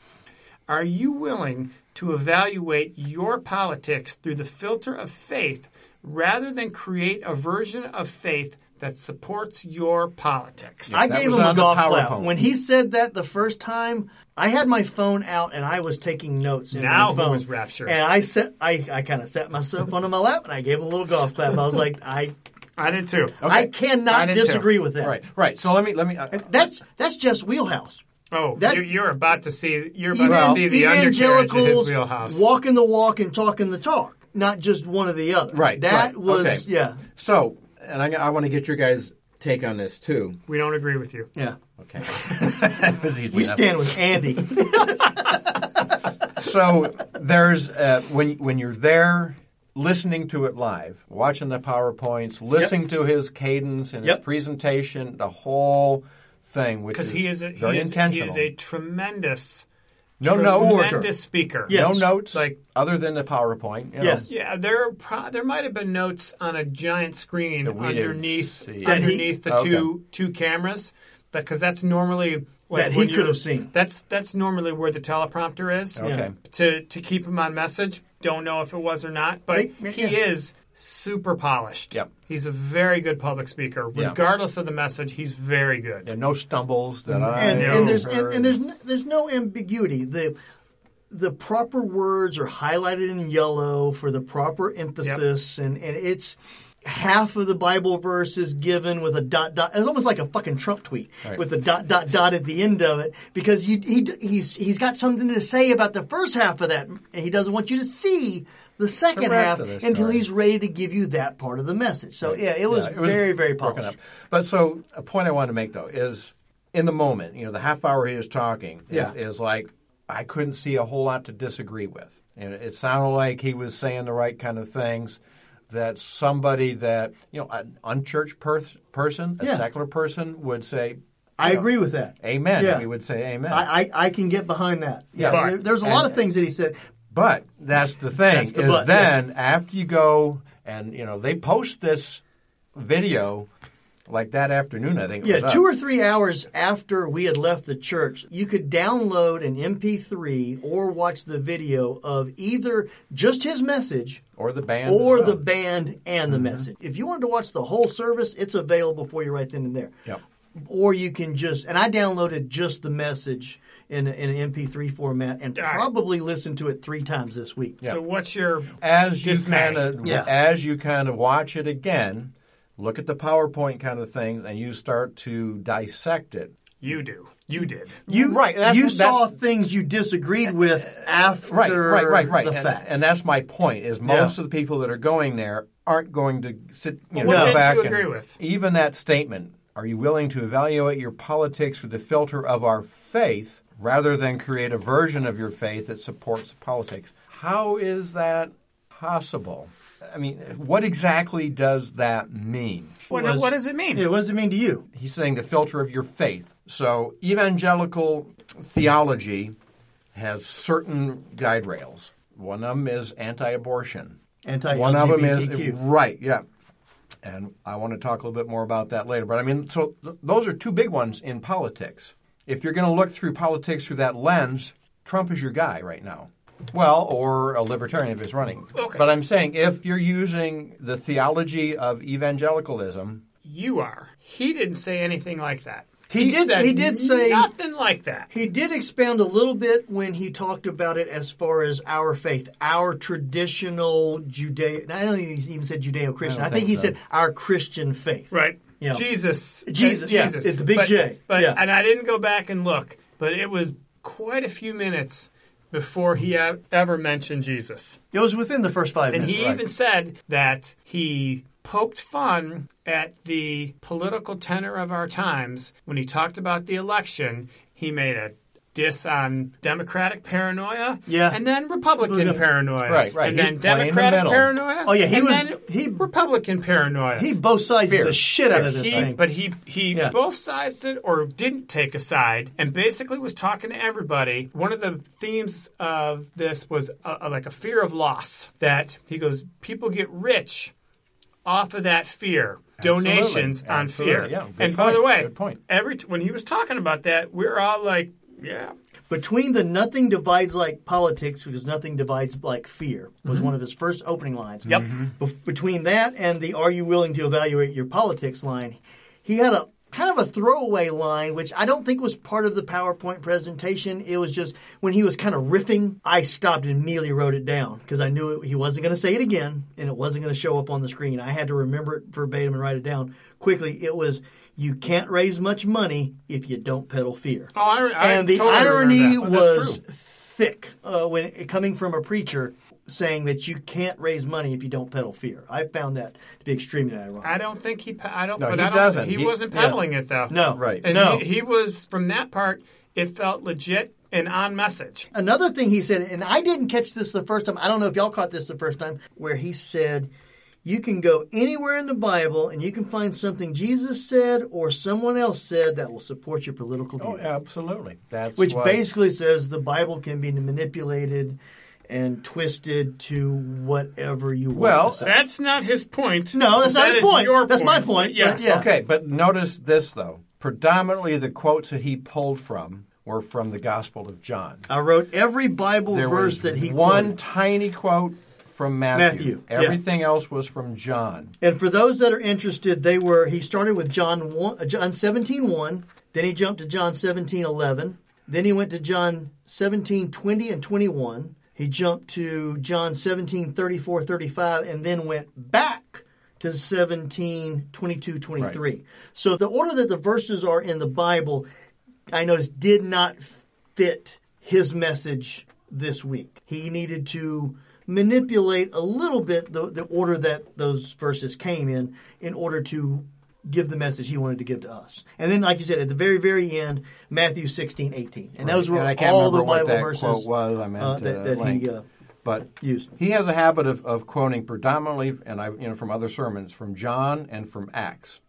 Are you willing to evaluate your politics through the filter of faith rather than create a version of faith that supports your politics? I That gave him a golf clap. PowerPoint. When he said that the first time, I had my phone out and I was taking notes. In Now my who phone. was raptured? And I set, I, I kind of sat myself on my lap and I gave him a little golf clap. I was like, I, I did too. I I cannot did too. disagree with that. Right, right. So let me let me. Uh, That's that's just wheelhouse. Oh, That- you're, you're about to see you're about Evan- to see the undercarriage of his evangelicals wheelhouse. walking the walk and talking the talk, not just one or the other. Right, That right, was okay. yeah, so, and I, I want to get your guys' take on this too. we don't agree with you. yeah. Okay, *laughs* that was easy We enough. stand with Andy. *laughs* so there's uh, when when you're there listening to it live, watching the powerpoints, listening to his cadence and his presentation, the whole thing, which Because is he is a, very he is, intentional. He is a tremendous, no notes, tremendous speaker. Yes. no notes, Like- other than the PowerPoint. you know. Yes. Yeah, there pro- there might have been notes on a giant screen That underneath he- underneath the Okay. two two cameras, because that's normally like, That he could have seen. That's that's normally where the teleprompter is Okay. to to keep him on message. Don't know if it was or not, but Right, he yeah. is super polished. Yep. He's a very good public speaker, Yeah. regardless of the message. He's very good. Yeah, no stumbles that I and, know. and there's and, and there's n- there's no ambiguity. The the proper words are highlighted in yellow for the proper emphasis, and, and it's half of the Bible verse is given with a dot dot. It's almost like a fucking Trump tweet Right. with a dot dot dot at the end of it because you, he he's he's got something to say about the first half of that, and he doesn't want you to see the second half until story. he's ready to give you that part of the message. So yeah, it was, Yeah, it was very very polished. up. But so a point I want to make though is in the moment, you know, the half hour he was talking is- Yeah. is, like I couldn't see a whole lot to disagree with. And it sounded like he was saying the right kind of things that somebody that, you know, an unchurched per- person, a Yeah. secular person would say, I know, agree with that. Amen. Yeah. We would say amen. I, I, I can get behind that. Yeah, But- there- there's a lot and- of things that he said. But that's the thing That's the is but, then after you go and you know they post this video like that afternoon I think it Yeah, was two up. or three hours after we had left the church, you could download an MP3 or watch the video of either just his message or the band or well. the band and the mm-hmm. message. If you wanted to watch the whole service, it's available for you right then and there. Yep. Or you can just, and I downloaded just the message in, a, in an MP3 format and All right. probably listened to it three times this week. Yeah. So what's your as you kind of Yeah. as you kind of watch it again, look at the PowerPoint kind of things, and you start to dissect it. You do. You did. You, Right, that's- you that's- saw things you disagreed with after Right, right, right, right. the and, fact. and that's my point. Is most Yeah. of the people that are going there aren't going to sit, you know, what go back you and agree with? even that statement. Are you willing to evaluate your politics through the filter of our faith rather than create a version of your faith that supports politics? How is that possible? I mean, what exactly does that mean? What, was- what does it mean? Yeah, what does it mean to you? He's saying the filter of your faith. So evangelical theology has certain guide rails. One of them is anti-abortion. Anti-LGBTQ. One of them is right, yeah. And I want to talk a little bit more about that later. But I mean, so th- those are two big ones in politics. If you're going to look through politics through that lens, Trump is your guy right now. Well, or a libertarian if he's running. Okay. But I'm saying if you're using the theology of evangelicalism, You are. He didn't say anything like that. He did- said he did say- nothing like that. He did expound a little bit when he talked about it as far as our faith, our traditional Judeo. I don't think he even said Judeo-Christian. I I, don't think, think he so. said our Christian faith. Right. Yeah. Jesus. Jesus, yeah, Jesus. it's the big but, J. But, Yeah. And I didn't go back and look, but it was quite a few minutes before he ever mentioned Jesus. It was within the first five And minutes. And he even said that he poked fun at the political tenor of our times when he talked about the election. He made a diss on Democratic paranoia, Yeah. and then Republican Republican- paranoia, Right, right. and He's then playing the Democratic paranoia. Oh, yeah, he and was- then he- Republican paranoia. he both sides Fear. the shit out of this He- thing. But he he Yeah. both sides did or didn't take a side, and basically was talking to everybody. One of the themes of this was uh like a fear of loss. That he goes, people get rich off of that fear. Absolutely. Donations on Absolutely. fear. Yeah, good and by the way, Good point. every t- when he was talking about that, we were all like, yeah. Between the nothing divides like politics, because nothing divides like fear, was Mm-hmm. one of his first opening lines. Yep. between that and the are you willing to evaluate your politics line, he had a kind of a throwaway line, which I don't think was part of the PowerPoint presentation. It was just when he was kind of riffing, I stopped and immediately wrote it down because I knew it, he wasn't going to say it again and it wasn't going to show up on the screen. I had to remember it verbatim and write it down quickly. It was, you can't raise much money if you don't peddle fear. Oh, I, I and the totally irony that. was thick uh, when coming from a preacher saying that you can't raise money if you don't peddle fear. I found that to be extremely ironic. I don't think he. I don't. No, but he I don't, doesn't. He, He- wasn't yeah. peddling it though. no, Right. And no. he, he was from that part. It felt legit and on message. Another thing he said, and I didn't catch this the first time. I don't know if y'all caught this the first time, where he said, "You can go anywhere in the Bible and you can find something Jesus said or someone else said that will support your political oh, view." oh, absolutely. That's Which what- basically says the Bible can be manipulated and twisted to whatever you want Well, to say. That's not his point. No, that's not his is point. your That's my point, Yes. but yeah. Okay, but notice this though. Predominantly, the quotes that he pulled from were from the Gospel of John. I wrote every Bible There verse was that he one quoted. tiny quote from Matthew. Matthew, yeah. Everything else was from John. And for those that are interested, they were he started with John 1, uh, John 17 1, then he jumped to John 17 11, then he went to John 17 20 and 21. He jumped to John 17 34 35 and then went back to 17, 22, 23. So the order that the verses are in the Bible, I noticed, did not fit his message this week. He needed to manipulate a little bit the, the order that those verses came in in order to give the message he wanted to give to us. And then, like you said, at the very, very end, Matthew 16, 18. And those were And all the Bible that verses was. I meant uh, that, uh, that he uh, but used. he has a habit of, of quoting predominantly, and I you know from other sermons, from John and from Acts.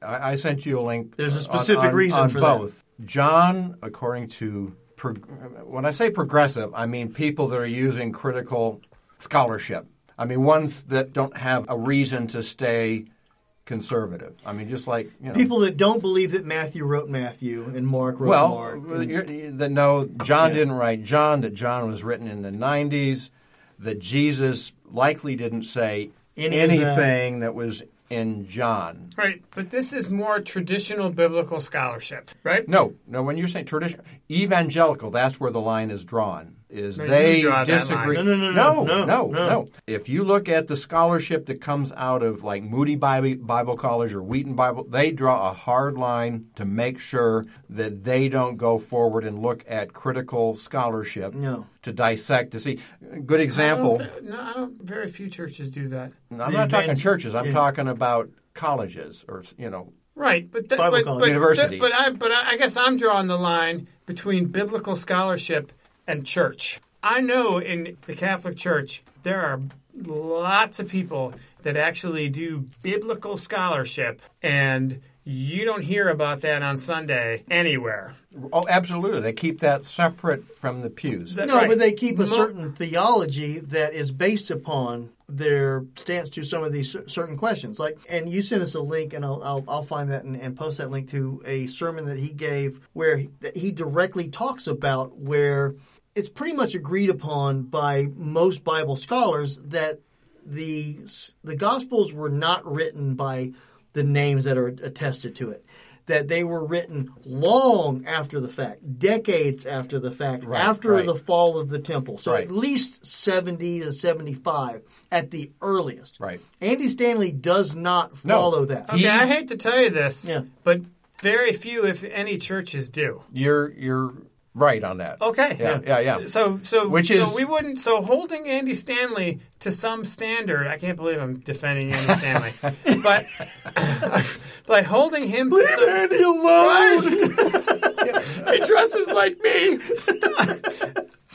I, I sent you a link. There's a on- specific on- reason on for that. both. John, according to prog- when I say progressive, I mean people that are using critical scholarship. I mean ones that don't have a reason to stay conservative. I mean just like you know People that don't believe that Matthew wrote Matthew and Mark wrote well, Mark. Uh, you're- that no, John Yeah. didn't write John. That John was written in the '90s. That Jesus likely didn't say Any of that. anything that was in John. Right, but this is more traditional biblical scholarship, right? No, no. When you're saying traditional, evangelical, that's where the line is drawn. Is No, they disagree? No, no, no, no, no, no, no. no. If you look at the scholarship that comes out of like Moody Bible, Bible College or Wheaton Bible, they draw a hard line to make sure that they don't go forward and look at critical scholarship No. to dissect to see. Good I example. don't thi- no, I don't. Very few churches do that. I'm The not talking churches. I'm yeah. talking about colleges or you know Right, but that, Bible but, but, Universities. But I, but I guess I'm drawing the line between biblical scholarship and church. I know in the Catholic Church there are lots of people that actually do biblical scholarship, and you don't hear about that on Sunday anywhere. Oh, absolutely. They keep that separate from the pews. That- No, right. but they keep a certain theology that is based upon their stance to some of these certain questions. Like, and you sent us a link, and I'll I'll, I'll find that and, and post that link to a sermon that he gave where he, that he directly talks about where it's pretty much agreed upon by most Bible scholars that the the Gospels were not written by the names that are attested to it. That they were written long after the fact, decades after the fact, Right, after right. the fall of the temple. So Right. at least 70 to 75 at the earliest. Right. Andy Stanley does not No. follow that. Okay, I hate to tell you this, Yeah. but very few, if any, churches do. You're you're right on that. Okay. Yeah, yeah, yeah. So, so, Which so is- we wouldn't. So, holding Andy Stanley to some standard, I can't believe I'm defending Andy Stanley, *laughs* but *laughs* but holding him to some, Andy alone! *laughs* he dresses like me.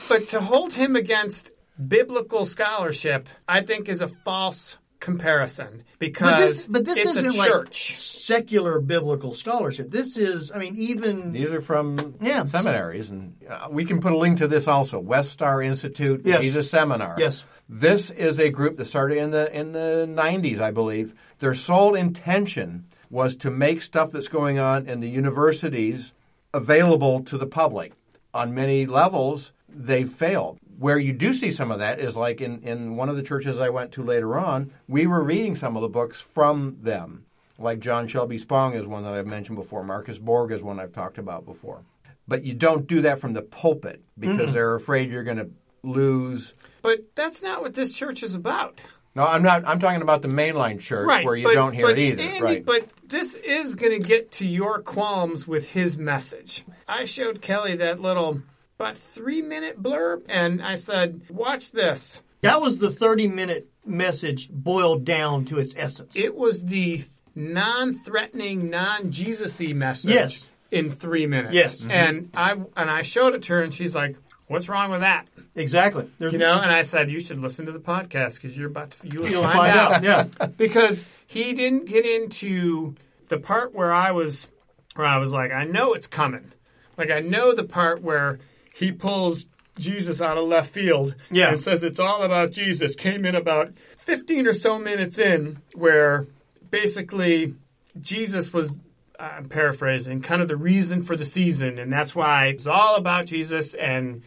but to hold him against biblical scholarship, I think is a false comparison because But this, but this it's isn't a like church. secular biblical scholarship. This is, I mean, even These are from Yeah. seminaries, and uh, we can put a link to this also. Westar Institute, Yes. Jesus Seminar. Yes. This is a group that started in the in the 90s, I believe. Their sole intention was to make stuff that's going on in the universities available to the public. On many levels, they failed. Where you do see some of that is like in, in one of the churches I went to later on, we were reading some of the books from them. Like John Shelby Spong is one that I've mentioned before. Marcus Borg is one I've talked about before. But you don't do that from the pulpit because mm-hmm. they're afraid you're going to lose. But that's not what this church is about. No, I'm not. I'm talking about the mainline church right, where you but- don't hear but it either. Andy, right. But this is going to get to your qualms with his message. I showed Kelly that little about three minute blurb, and I said, "Watch this." that was the 30 minute message boiled down to its essence. It was the non-threatening, non-Jesus-y message. Yes. In three minutes. Yes. Mm-hmm. And I and I showed it to her, and she's like, "What's wrong with that?" exactly. There's You know, and I said, "You should listen to the podcast because you're about to you'll, you'll find, find out." out. Yeah. *laughs* because he didn't get into the part where I was where I was like, I know it's coming. Like I know the part where he pulls Jesus out of left field Yeah. and says it's all about Jesus. Came in about 15 or so minutes in where basically Jesus was I'm paraphrasing, kind of the reason for the season, and that's why it's all about Jesus. And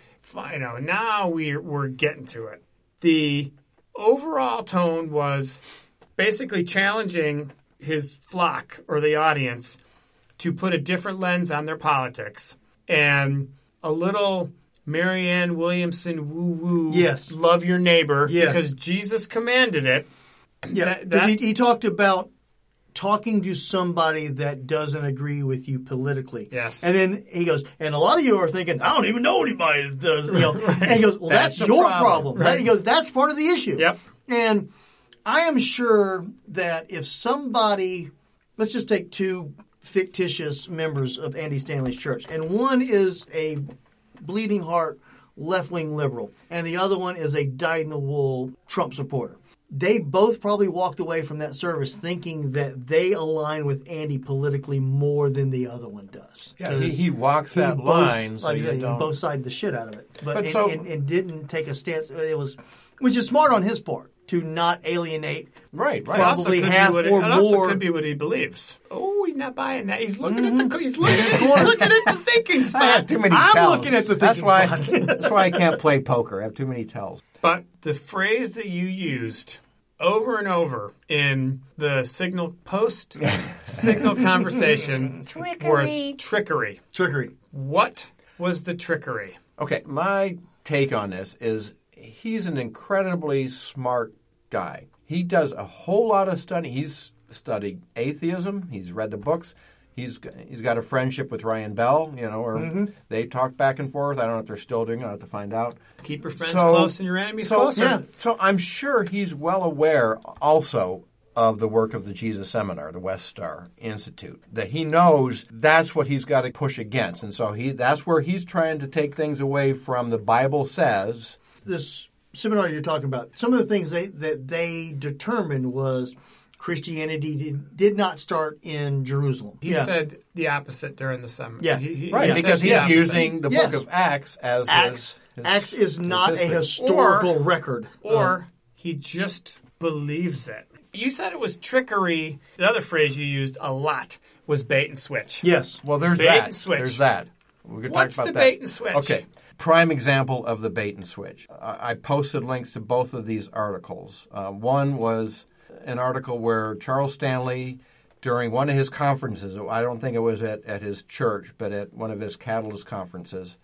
you know, now we're we're getting to it. The overall tone was basically challenging his flock or the audience to put a different lens on their politics and a little Marianne Williamson woo woo. Yes. love your neighbor Yes. because Jesus commanded it. Yeah, That- that- he, he talked about talking to somebody that doesn't agree with you politically. Yes. And then he goes, and a lot of you are thinking, I don't even know anybody that does, you know. *laughs* And he goes, well, That's that's, your problem. problem. That- He goes, that's part of the issue. Yep. And I am sure that if somebody, let's just take two fictitious members of Andy Stanley's church, and one is a bleeding heart left wing liberal, and the other one is a dyed in the wool Trump supporter. They both probably walked away from that service thinking that they align with Andy politically more than the other one does. Yeah, he, he walks he that both- line so like you don't. both sided the shit out of it, but, But and, so- and, and didn't take a stance. It was, which is smart on his part to not alienate. Right, right. It also Probably could half what it, or it also more- could be what he believes. Oh, he's not buying that. He's looking at mm-hmm. the he's looking *laughs* at, he's looking at the thinking spot. I have too many I'm tells. looking at the that's thinking why, spot. *laughs* that's why I can't play poker. I have too many tells. But the phrase that you used over and over in the signal post *laughs* signal conversation was trickery. Trickery. What was the trickery? Okay, my take on this is he's an incredibly smart guy. He does a whole lot of study. He's studied atheism. He's read the books. He's he's got a friendship with Ryan Bell, you know, or Mm-hmm. they talk back and forth. I don't know if they're still doing it. I have to find out. Keep your friends So- close and your enemies so, closer. Yeah. So I'm sure he's well aware also of the work of the Jesus Seminar, the Westar Institute, that he knows that's what he's got to push against. And so he that's where he's trying to take things away from the Bible says. This seminar you're talking about, some of the things they, that they determined was Christianity did, did not start in Jerusalem. He Yeah. said the opposite during the seminar. Yeah. He- he- Right, he because said the he's using the Yes. book of Acts as Acts, his, his- Acts is his not a historical Or- record. or um, he just believes it. You said it was trickery. The other phrase you used a lot was bait and switch. yes. Well, there's Bait that. and switch. There's that. We could What's talk about that. That's the that. bait and switch? Okay. Prime example of the bait and switch. I I posted links to both of these articles. Uh, one was an article where Charles Stanley, during one of his conferences, I don't think it was at, at his church, but at one of his Catalyst conferences,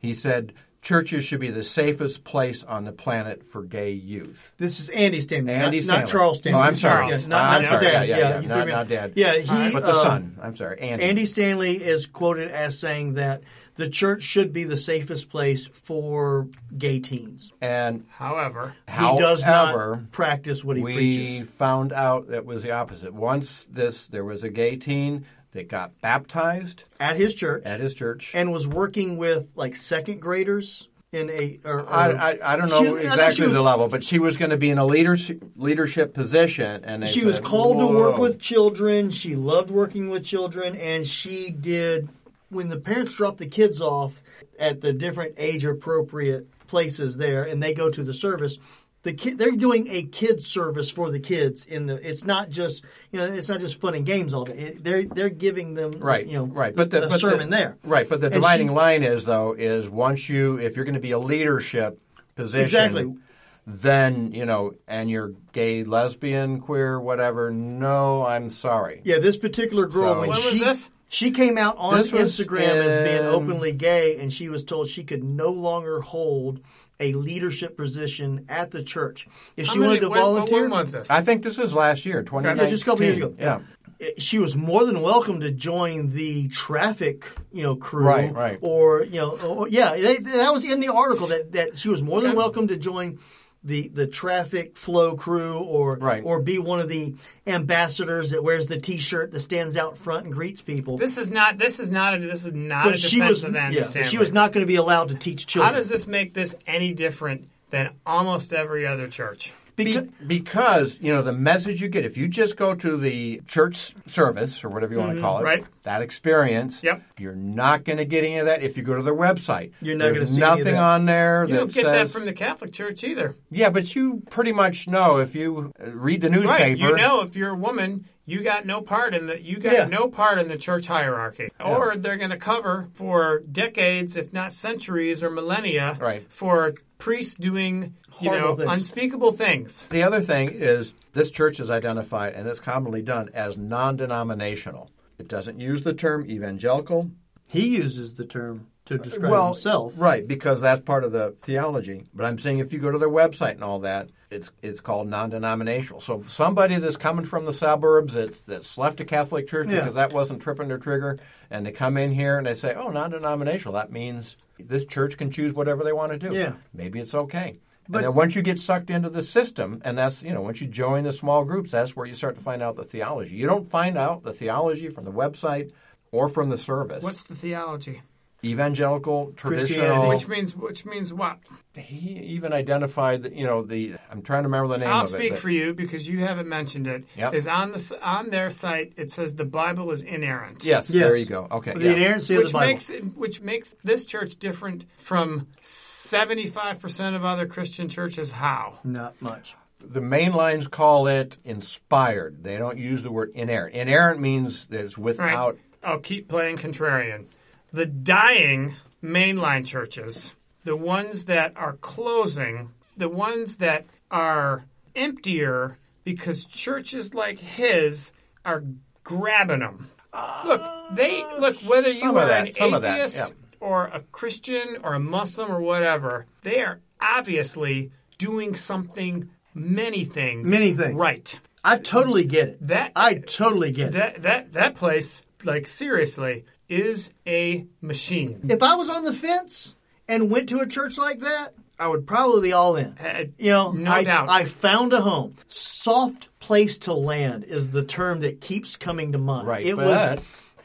he said churches should be the safest place on the planet for gay youth. This is Andy Stanley, Andy not, Stanley. not Charles Stanley. Oh, I'm sorry. Yeah, Charles. not, I'm not sorry. Dad. Yeah, yeah, yeah. you Not- not Dad. Yeah, he. but the um, son. I'm sorry, Andy. Andy Stanley is quoted as saying that the church should be the safest place for gay teens. And However, He does however, not practice what he we preaches. found out that was the opposite. Once this, there was a gay teen that got baptized At his church, at his church. and was working with like second graders in a. Or, or- I, I, I don't know She- I think she exactly was- the level, but she was going to be in a leadership leadership position, and they She was said, called to work with children. She loved working with children, and she did. When the parents drop the kids off at the different age appropriate places there, and they go to the service, the kid they're doing a kid service for the kids. In the it's not just you know it's not just fun and games all day. It, they're they're giving them Right, you know right, but the a but sermon the, there, right. But the And dividing she- line is though is once you if you're going to be a leadership position, Exactly. then you know, and you're gay, lesbian, queer, whatever. No, I'm sorry. Yeah, this particular girl So- when, When she was this? She came out on This was Instagram as being openly gay, and she was told she could no longer hold a leadership position at the church if how she many, wanted to when, volunteer. When was this? I think this was last year, 2019. yeah, just a couple years ago. Yeah. It- She was more than welcome to join the traffic, you know, crew, Right, right. or you know, or, yeah, they, that was in the article that, that she was more than Okay. welcome to join the the traffic flow crew, or Right. or be one of the ambassadors that wears the T-shirt that stands out front and greets people. this is not. This is not. A, this is not a but defense she was of Andy yeah, Stanley. she was not going to be allowed to teach children. How does this make this any different than almost every other church? Because, Be- because you know the message you get if you just go to the church service or whatever you want to call it, Mm-hmm. right. that experience, Yep. you're not going to get any of that if you go to their website. You're not There's gonna see nothing on there You that don't get says that from the Catholic Church either. yeah, but you pretty much know if you uh, read the newspaper. Right. You know, if you're a woman, you got no part in the you got Yeah. no part in the church hierarchy. Or they're going to cover for decades, if not centuries or millennia, Right. for priests doing you know things. unspeakable things. The other thing is this church is identified, and it's commonly done, as non denominational. It doesn't use the term evangelical. he uses the term to describe well, himself. Right, because that's part of the theology. But I'm saying if you go to their website and all that, it's it's called non-denominational. So somebody that's coming from the suburbs that, that's left a Catholic church Yeah. because that wasn't tripping their trigger, and they come in here and they say, "Oh, non-denominational. That means this church can choose whatever they want to do. Yeah. maybe it's okay." But- and then once you get sucked into the system, and that's you know once you join the small groups, that's where you start to find out the theology. You don't find out the theology from the website or from the service. What's the theology? evangelical traditional? Which means which means what? He even identified that you know the I'm trying to remember the name I'll of it. speak but- for you because you haven't mentioned it. Yep. Is on the on their site. It says the Bible is inerrant. Yes, Yes. there you go. Okay, The yeah. inerrancy of which the Bible. makes it, which makes this church different from seventy five percent of other Christian churches. How? Not much. the mainlines call it inspired. They don't use the word inerrant. Inerrant means that it's Right. without. I'll keep playing contrarian. The dying mainline churches, the ones that are closing, the ones that are emptier because churches like his are grabbing them. look, they look whether you are that, an that, atheist yeah. or a Christian or a Muslim or whatever, they are obviously doing something many things Many things. right. I totally get it. That I totally get it. that that that place, like seriously, is a machine. If I was on the fence and went to a church like that, I would probably be all in. Uh, You know, no I, doubt. I found a home. Soft place to land is the term that keeps coming to mind. Right, It but- was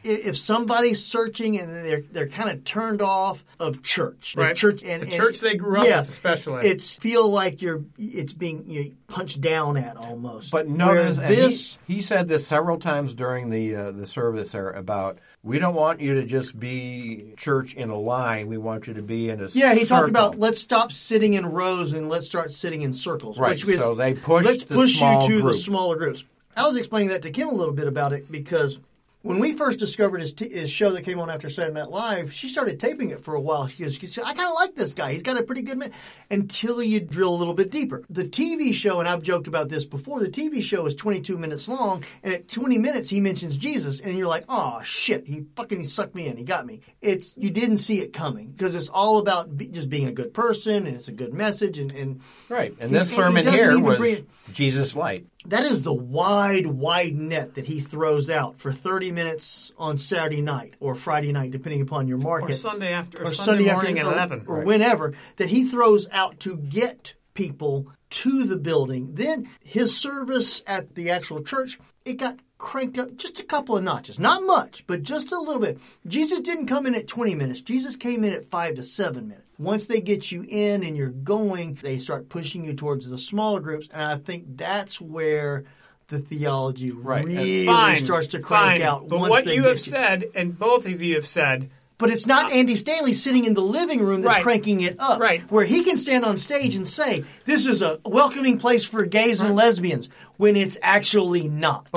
if somebody's searching and they're they're kind of turned off of church, the Right. church and The and- church they grew up yeah, with especially. it's feel like you're it's being you know, punched down at almost. But Whereas notice and this. he, he said this several times during the uh, the service there about we don't want you to just be church in a line. We want you to be in a Yeah, he talked about let's stop sitting in rows and let's start sitting in circles. Right, Which is, so they pushed let's the push you to the smaller groups. I was explaining that to Kim a little bit about it because when we first discovered his, t- his show that came on after Saturday Night Live, she started taping it for a while. She goes, she said, I kind of like this guy. He's got a pretty good man. Until you drill a little bit deeper. The TV show, and I've joked about this before, the TV show is 22 minutes long, and at 20 minutes he mentions Jesus, and you're like, oh shit, he fucking sucked me in. He got me. It's You didn't see it coming because it's all about be, just being a good person, and it's a good message, and, and right. And He- this he sermon doesn't here was bring- Jesus light. That is the wide, wide net that he throws out for 30 minutes on Saturday night or Friday night, depending upon your market. or Sunday after, or, or Sunday, after- morning at or- eleven. Or whenever, that he throws out to get people to the building. Then his service at the actual church, it got cranked up just a couple of notches. Not much, but just a little bit. Jesus didn't come in at 20 minutes. Jesus came in at 5 to 7 minutes. Once they get you in and you're going, they start pushing you towards the smaller groups. And I think that's where the theology Right. Really Fine, starts to crank fine. out. But what you have said, and both of you have said, but it's not uh, Andy Stanley sitting in the living room that's Right. cranking it up. Right. Where he can stand on stage and say, this is a welcoming place for gays and lesbians, when it's actually not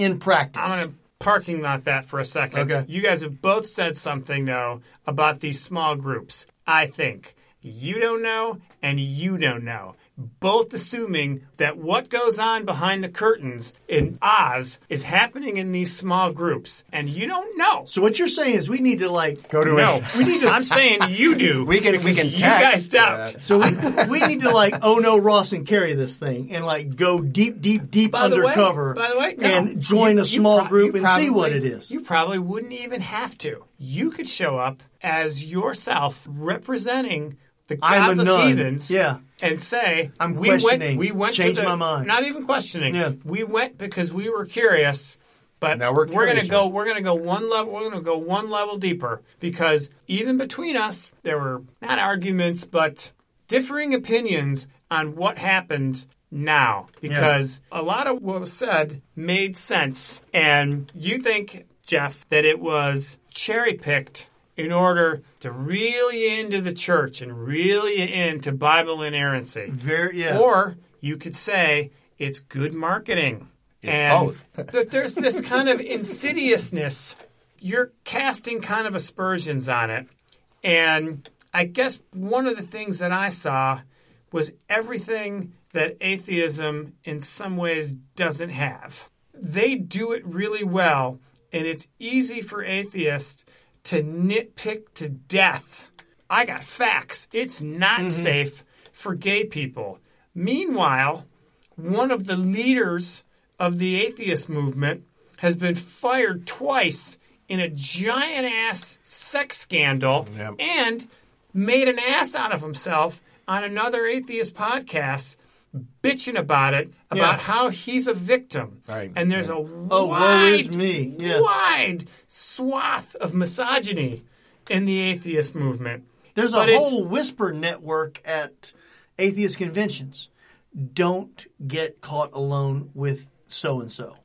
in practice. I'm going to parking lot that for a second. Okay. You guys have both said something though about these small groups. I think you don't know and you don't know. Both assuming that what goes on behind the curtains in Oz is happening in these small groups, and you don't know. so what you're saying is we need to like Go to No, his. *laughs* we need to. *laughs* I'm saying you do. *laughs* We can we can You text, guys doubt. uh, so we, we need to like oh no Ross and Carrie this thing and like go deep deep deep By the way- undercover by the way, no. and join You- a small pro- group you and see what it is. You probably wouldn't even have to. You could show up as yourself representing the I'm a godless nun. heathens Yeah. and say I'm we went questioning. we went Change to the, my mind. Not even questioning. Yeah. We went because we were curious. But Now we're we're going to curiouser. go. We're going to go one level. We're going to go one level deeper because even between us, there were not arguments, but differing opinions on what happened now. Because a lot of what was said made sense, and you think, Jeff, that it was cherry picked in order to really into the church and really into Bible inerrancy. Very yeah. Or you could say it's good marketing. and both. *laughs* that there's this kind of insidiousness. You're casting kind of aspersions on it. And I guess one of the things that I saw was everything that atheism in some ways doesn't have. They do it really well, and it's easy for atheists to nitpick to death. I got facts. It's not mm-hmm. safe for gay people. Meanwhile, one of the leaders of the atheist movement has been fired twice in a giant ass sex scandal Yep. and made an ass out of himself on another atheist podcast bitching about it about Yeah. how he's a victim Right. and there's a Oh, wide, me. Yeah. wide swath of misogyny in the atheist movement There's a But it's- whole whisper network at atheist conventions. Don't get caught alone with so and so.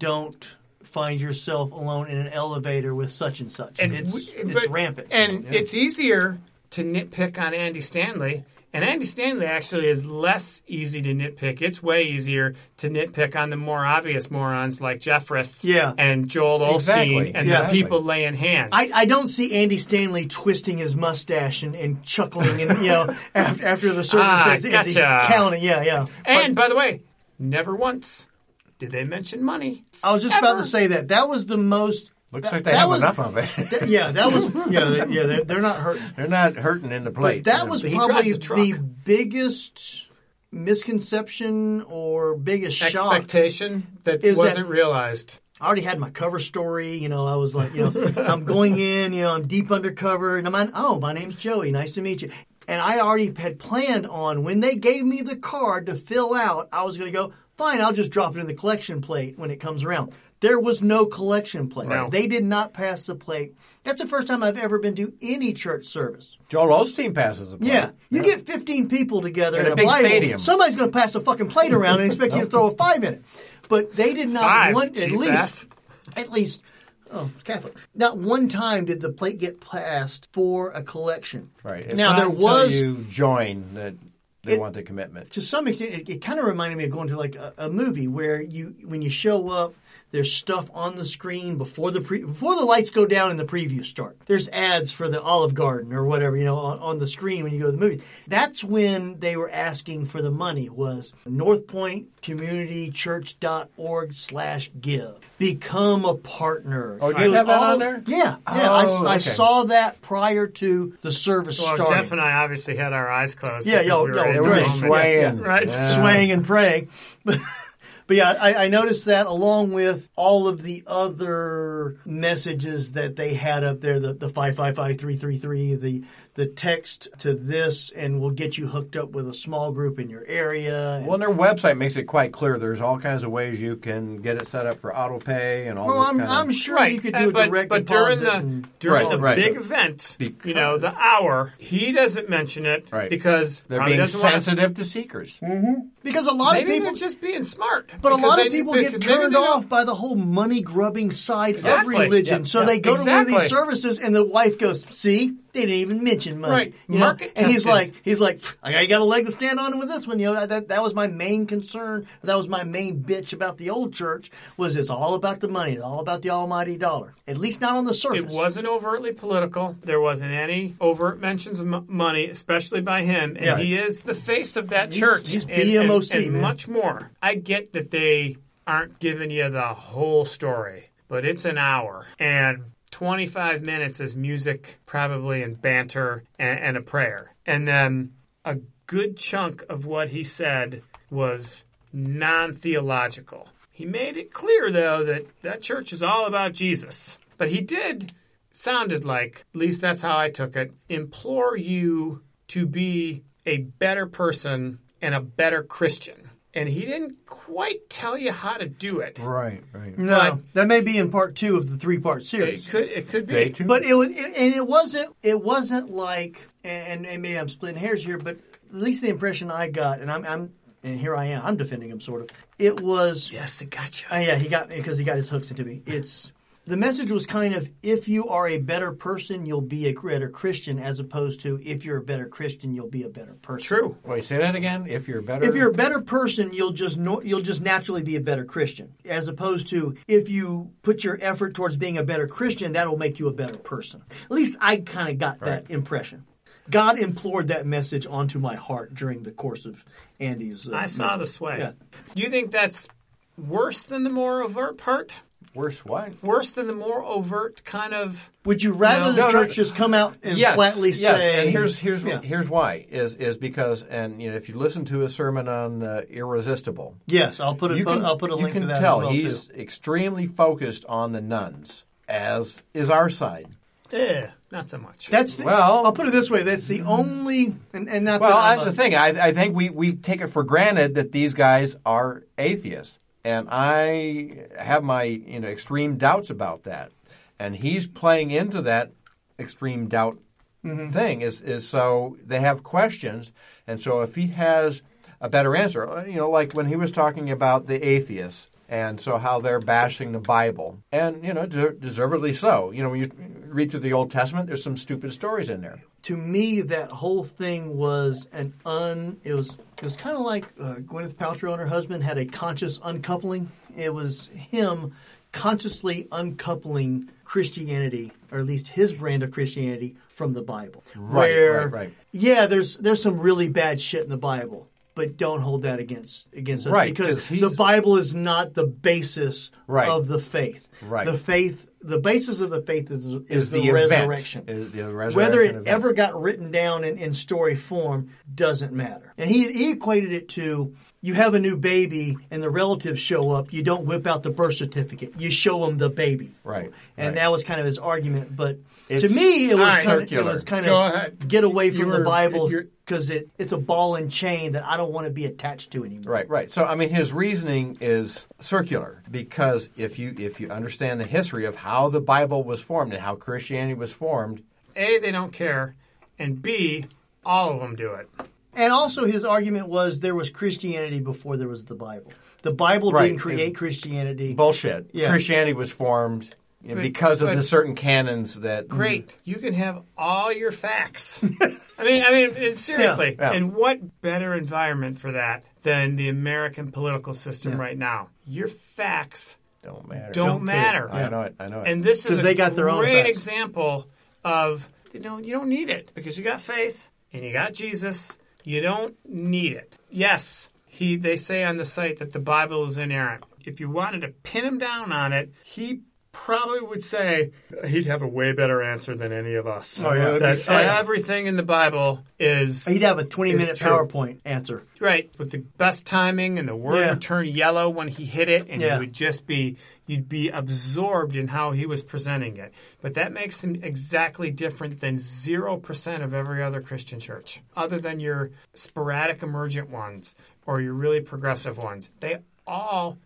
Don't find yourself alone in an elevator with such and such. And it's we- it's but- rampant. And it's easier to nitpick on Andy Stanley. And Andy Stanley actually is less easy to nitpick. It's way easier to nitpick on the more obvious morons like Jeffress Yeah. and Joel Osteen Exactly. and Yeah. the people laying hands. I, I don't see Andy Stanley twisting his mustache and, and chuckling and you know *laughs* after, after the service Ah, as, as he's counting. Yeah, yeah. and by the way, never once did they mention money. I was just about to say that that was the most. Looks that- like they have was- enough of it. *laughs* that- yeah, that was yeah, they, yeah. They're, they're not hurting. They're not hurting in the plate. But that was But probably drives a truck. the biggest misconception or biggest shock. Expectation that Is that- wasn't realized. I already had my cover story. You know, I was like, you know, *laughs* I'm going in. You know, I'm deep undercover, and I'm on. Oh, my name's Joey. Nice to meet you. And I already had planned on when they gave me the card to fill out. I was going to go. Fine, I'll just drop it in the collection plate when it comes around. There was no collection plate. No. They did not pass the plate. That's the first time I've ever been to any church service. Joel Osteen passes the plate. Yeah, you get 15 people together In in, a a, big Bible, stadium. Somebody's going to pass a fucking plate around and expect you to *laughs* throw a five in it. But they did not Five, want at least ass. at least oh it's Catholic. Not one time did the plate get passed for a collection. Right. It's now not there until was you join that they It- want the commitment. to some extent it, it kind of reminded me of going to like a, a movie where you when you show up there's stuff on the screen before the pre, before the lights go down and the previews start. There's ads for the Olive Garden or whatever you know on, on the screen when you go to the movie. That's when they were asking for the money was NorthPointCommunityChurch.org slash give. Become a partner. Oh, you It was have that on there? Yeah, yeah. I, Oh, I okay. saw that prior to the service Well, starting. Jeff and I obviously had our eyes closed. Yeah, yo, we were yo, in They the were great. just moment. swaying. Right. Yeah. swaying and praying. *laughs* But, yeah, I, I noticed that along with all of the other messages that they had up there, the, the 555333, the the text to this, and we'll get you hooked up with a small group in your area. and- Well, their website makes it quite clear. There's all kinds of ways you can get it set up for auto pay and all well, this I'm, kind of. I'm sure Right, you could uh, do a but, direct but during the and- during Right, the right. big event, Because- you know, the hour, he doesn't mention it Right. because They're being doesn't wanna- sensitive to seekers. because a lot Maybe of people. they're just being smart. But a lot of people get turned off by the whole money grubbing side Exactly. of religion. Yeah, so yeah, they go to one of these services and the wife goes, see, they didn't even mention money. Right. You know? Market and he's like, he's like, I got a leg to stand on with this one. You know, that, that was my main concern. That was my main bitch about the old church was it's all about the money. It's all about the almighty dollar. At least not on the surface. It wasn't overtly political. There wasn't any overt mentions of m- money, especially by him. And Yeah. he is the face of that He's- church. he's and, BMOC, and, and much more. I get that they aren't giving you the whole story, but it's an hour. And 25 minutes is music, probably, and banter and, and a prayer. And then a good chunk of what he said was non theological. He made it clear, though, that that church is all about Jesus. But he did, sounded like, at least that's how I took it, implore you to be a better person and a better Christian. And he didn't quite tell you how to do it. Right, right. no, but- that may be in part two of the three part series. It could, it could Stay be. tuned. But it was, and it wasn't. It wasn't like, and, and maybe I'm splitting hairs here, but at least the impression I got, and I'm, I'm and here I am, I'm defending him sort of. It was, Yes, it got you. uh, yeah, he got because he got his hooks into me. It's the message was kind of if you are a better person, you'll be a better Christian, as opposed to if you're a better Christian, you'll be a better person. True. Wait, say that again. If you're better, If you're a better person, you'll just no, you'll just naturally be a better Christian, as opposed to if you put your effort towards being a better Christian, that'll make you a better person. At least I kind of got Right. that impression. God implored that message onto my heart during the course of Andy's. Uh, I saw the sway. Yeah. You think that's worse than the more overt part? Worse what? Worse than the more overt kind of. Would you rather No. the No, no, church no. just come out and yes, flatly yes. say? and here's here's Yeah. here's why is is because and you know if you listen to his sermon on uh, irresistible, yes, I'll put a you can I'll put a you link can to that tell as well he's too. extremely focused on the nones, as is our side. Eh, not so much. That's the, Well- I'll put it this way. That's the only and, and not Well, that that's a- the thing. I, I think we, we take it for granted that these guys are atheists, and I have my you know extreme doubts about that. And he's playing into that extreme doubt mm-hmm. thing. Is is so they have questions, and so if he has a better answer, you know, like when he was talking about the atheists. And so, how they're bashing the Bible, and you know, deservedly so. You know, when you read through the Old Testament, there's some stupid stories in there. to me, that whole thing was an un. It was it was kind of like uh, Gwyneth Paltrow and her husband had a conscious uncoupling. It was him consciously uncoupling Christianity, or at least his brand of Christianity, from the Bible. Right, Where, right, right. yeah, there's there's some really bad shit in the Bible. But don't hold that against against us Right, because the Bible is not the basis Right. of the faith. Right. The faith, the basis of the faith is, is, Is the, event. resurrection. Is the resurrection Whether it event. ever got written down in, in story form doesn't matter. And he, he equated it to you have a new baby and the relatives show up, you don't whip out the birth certificate, you show them the baby. Right, And right. that was kind of his argument. But to me, it was, Alright. kind of, it was kind of get away You from the Bible because it, it's a ball and chain that I don't want to be attached to anymore. Right, right. So I mean, his reasoning is circular because if you if you understand the history of how the Bible was formed and how Christianity was formed, A, they don't care, and B, all of them do it. And also, his argument was there was Christianity before there was the Bible. The Bible Right. didn't create Christianity. bullshit. Yeah. Christianity was formed you know, But- because of but- the certain canons that Great. Mm. You can have all your facts. *laughs* I mean, I mean, it- seriously. Yeah. And what better environment for that than the American political system right now? Your facts don't matter. don't, matter. I know it. I know it. And this is 'Cause a they got their own great facts. example of you know you don't need it because you got faith and you got Jesus. You don't need it. Yes, he they say on the site that the Bible is inerrant. If you wanted to pin him down on it, he probably would say he'd have a way better answer than any of us. Oh, yeah. that everything in the Bible is He'd have a 20 minute true. PowerPoint answer. Right, with the best timing, and the word Yeah. would turn yellow when he hit it, and Yeah. you would just be you'd be absorbed in how he was presenting it. But that makes him exactly different than zero percent of every other Christian church, other than your sporadic emergent ones or your really progressive ones. They all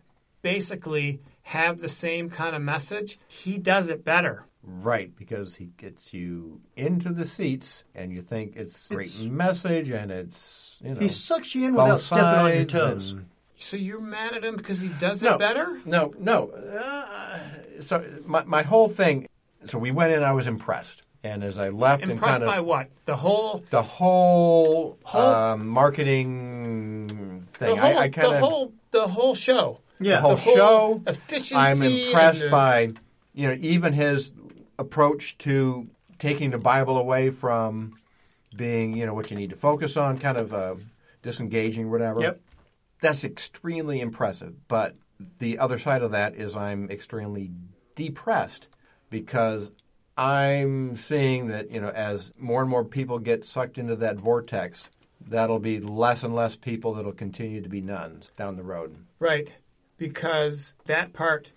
basically have the same kind of message. He does it better. Right, because he gets you into the seats, and you think it's a great It's- message, and it's you know He sucks you in both without stepping on your toes. and- So you're mad at him because he does No. it better? No, no. Uh, so my my whole thing. So we went in. I was impressed, and as I left, and Impressed kind of by what? The whole the whole, Whole- um, marketing the thing. whole, I, I kind the of whole the whole show. Yeah. the whole, the whole show. efficiency I'm impressed the- by you know even his approach to taking the Bible away from being you know what you need to focus on, kind of uh, disengaging, whatever. Yep. That's extremely impressive. But the other side of that is I'm extremely depressed because I'm seeing that you know as more and more people get sucked into that vortex, that'll be less and less people that'll continue to be nones down the road. Right. Because that part,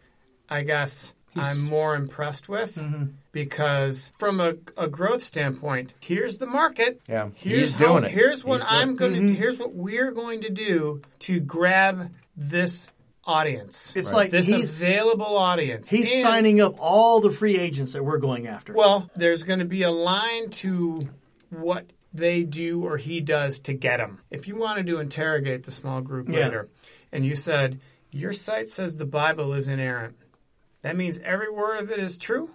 I guess, I'm more impressed with Mm-hmm. because from a, a growth standpoint, here's the market. Yeah, Here's he's how, doing it. Here's what He's I'm going to. Here's what we're going to do to grab this audience. It's Right. like this he's, available audience. he's And- signing up all the free agents that we're going after. Well, there's going to be a line to what they do or he does to get them. If you wanted to interrogate the small group Yeah. later, and you said your site says the Bible is inerrant, that means every word of it is true.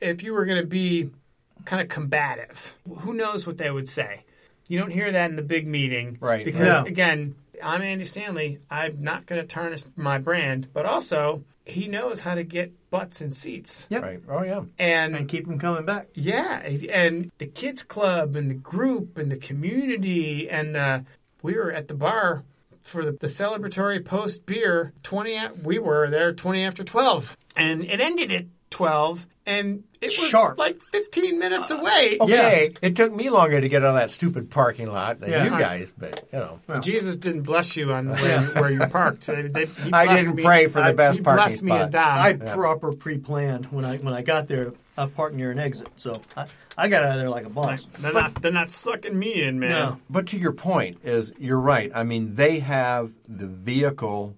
If you were going to be kind of combative, who knows what they would say? You don't hear that in the big meeting, Right. Because No. again, I'm Andy Stanley. I'm not going to tarnish my brand, but also he knows how to get butts in seats. Yep. Right. Oh yeah. and keep them coming back. Yeah, and the kids club and the group and the community and the we were at the bar for the, the celebratory post beer. Twenty. a- We were there twenty after twelve, and it ended at twelve, and it was Sharp. like fifteen minutes uh, away. Okay, it took me longer to get out of that stupid parking lot than Yeah. you guys, but you know. Jesus didn't bless you on where, you, where you parked. They- they- *laughs* I didn't me- pray for the I- best he parking blessed me spot. and Don. I proper pre-planned when I when I got there. I parked near an exit, so I, I got out of there like a boss. they're not. They're not sucking me in, man. No. But to your point is you're right. I mean, they have the vehicle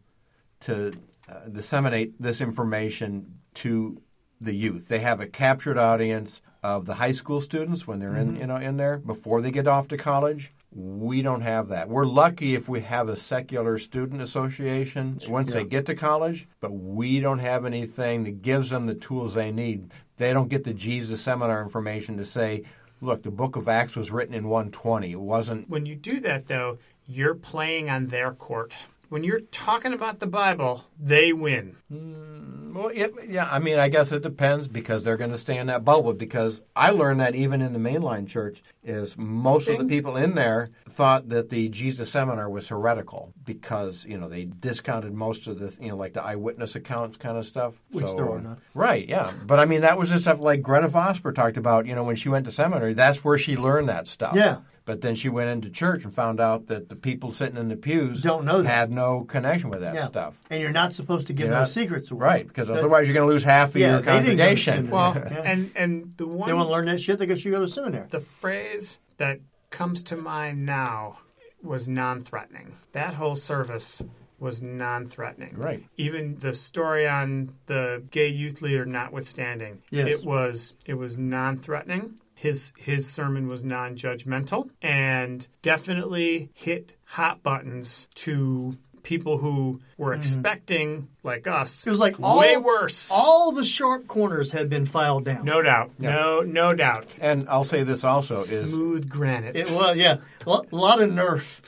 to uh, disseminate this information to the youth. They have a captured audience of the high school students when they're in, you know, in there before they get off to college. We don't have that. We're lucky if we have a secular student association once they get to college, but we don't have anything that gives them the tools they need. They don't get the Jesus seminar information to say, look, the book of Acts was written in 120. It wasn't When you do that, though, you're playing on their court. When you're talking about the Bible, they win. Mm, well, it, yeah, I mean, I guess it depends because they're going to stay in that bubble. Because I learned that even in the mainline church, is most of the people in there thought that the Jesus seminar was heretical because you know they discounted most of the you know like the eyewitness accounts kind of stuff. Which So, there are none. Right, yeah, but I mean that was the stuff like Gretta Vosper talked about. You know, when she went to seminary, that's where she learned that stuff. Yeah. But then she went into church and found out that the people sitting in the pews Don't know that. had no connection with that Yeah. stuff. And you're not supposed to give You're those not- secrets away. Right, because That- otherwise you're going to lose half of Yeah, your they didn't go to congregation. Well, *laughs* Yeah. and and the one They want to learn that shit. They go should go to seminary. the phrase that comes to mind now was non-threatening. That whole service was non-threatening. Right. Even the story on the gay youth leader notwithstanding, Yes. it was it was non-threatening. His his sermon was non-judgmental and definitely hit hot buttons to people who were expecting like us. It was like all, way worse. All the sharp corners had been filed down. no doubt. No no doubt. And I'll say this also is Smooth granite. It was, yeah. A lot, lot of nerf.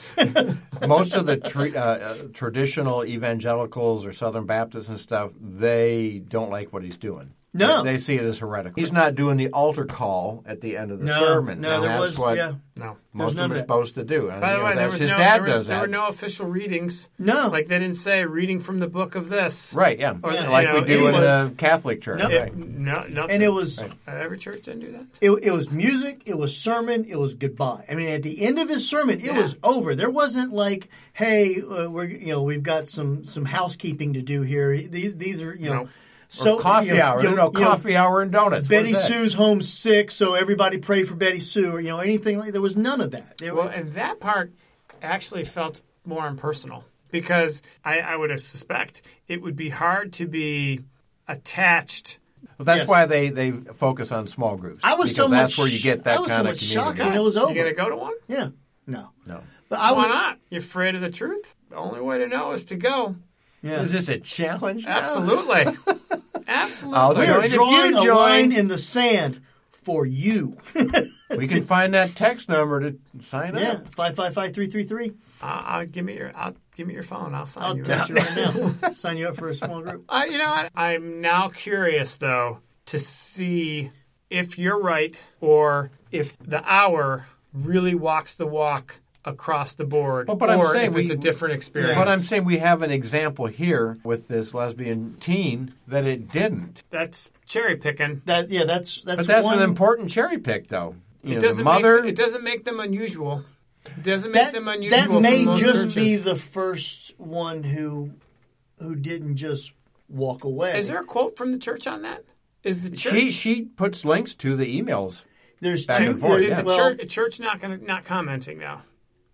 *laughs* most of the tre- uh, uh, traditional evangelicals or Southern Baptists and stuff, they don't like what he's doing. No. They, they see it as heretical. He's not doing the altar call at the end of the No, sermon. no, and there that's was, what yeah. no. most of them are supposed to do. And, By you the know, way, there was, his no, dad there, was, does there were no official readings. No. Like they didn't say reading from the book of this. Right, yeah. Or, Yeah. like you we do in was- the Catholic Church. No. Right. no, nothing. And it was Uh, every church didn't do that. it, it was music, it was sermon, it was goodbye. I mean, at the end of his sermon, it Yeah. was over. There wasn't like, hey, uh, we're you know we've got some some housekeeping to do here. These these are you know. No. So or coffee you know, hour. you You know, know, you know, coffee hour and donuts. Betty? Sue's home sick, so everybody pray for Betty Sue, or you know anything like. There was none of that. There Well, was- and that part actually felt more impersonal because I, I would suspect it would be hard to be attached. Well, that's Yes. why they, they focus on small groups. I was because so that's much- where you get that I was so kind of much community. shocked when it was over. You gonna go to one? yeah, no, No. but I Why would. not? You're afraid of the truth. The only way to know is to go. Yeah. Is this a challenge? now? Absolutely. *laughs* Absolutely. I'll We join are if drawing you a join. line in the sand for you. *laughs* We can find that text number to sign yeah, up. five five five three three three. I'll, I'll give me your. I'll give me your phone. I'll sign I'll you. text up. you right now. *laughs* Sign you up for a small group. Uh, you know what? I'm now curious though to see if you're right or if the hour really walks the walk across the board, Well, but I'm or saying if it's we- a different experience. But I'm saying we have an example here with this lesbian teen that it didn't. that's cherry picking. That yeah, that's that's But that's one, an important cherry pick, though. You It know, the doesn't mother. make it doesn't make them unusual. It doesn't make That, them unusual. that may just churches. be the first one who who didn't just walk away. Is there a quote from the church on that? Is the church? she she puts links to the emails. There's back two. and forth, there- yeah. the well, church, church not going to not commenting now.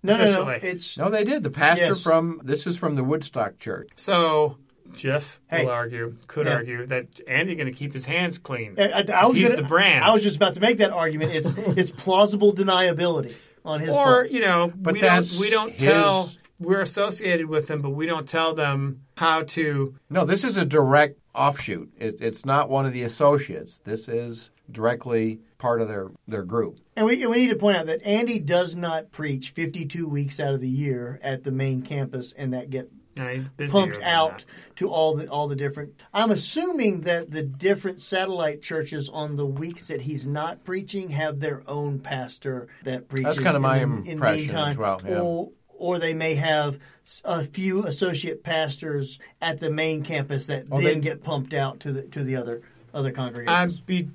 No, no, no. It's No, they did. The pastor Yes. from this is from the Woodstock Church. So Jeff Hey. will argue, could Yeah. argue that Andy going to keep his hands clean. I, I- I was He's gonna- the brand. I was just about to make that argument. It's *laughs* it's plausible deniability on his or part. Or you know, But we don't we don't his- tell we're associated with them, but we don't tell them how to. No, this is a direct offshoot. It, it's not one of the associates. This is directly part of their their group. And we, we need to point out that Andy does not preach 52 weeks out of the year at the main campus and that get No, pumped out to all the all the different. I'm assuming that the different satellite churches on the weeks that he's not preaching have their own pastor that preaches. That's kinda my in the, in the impression meantime. as well, yeah. Or, or they may have a few associate pastors at the main campus that Oh, then they- get pumped out to the to the other other congregations. I'd be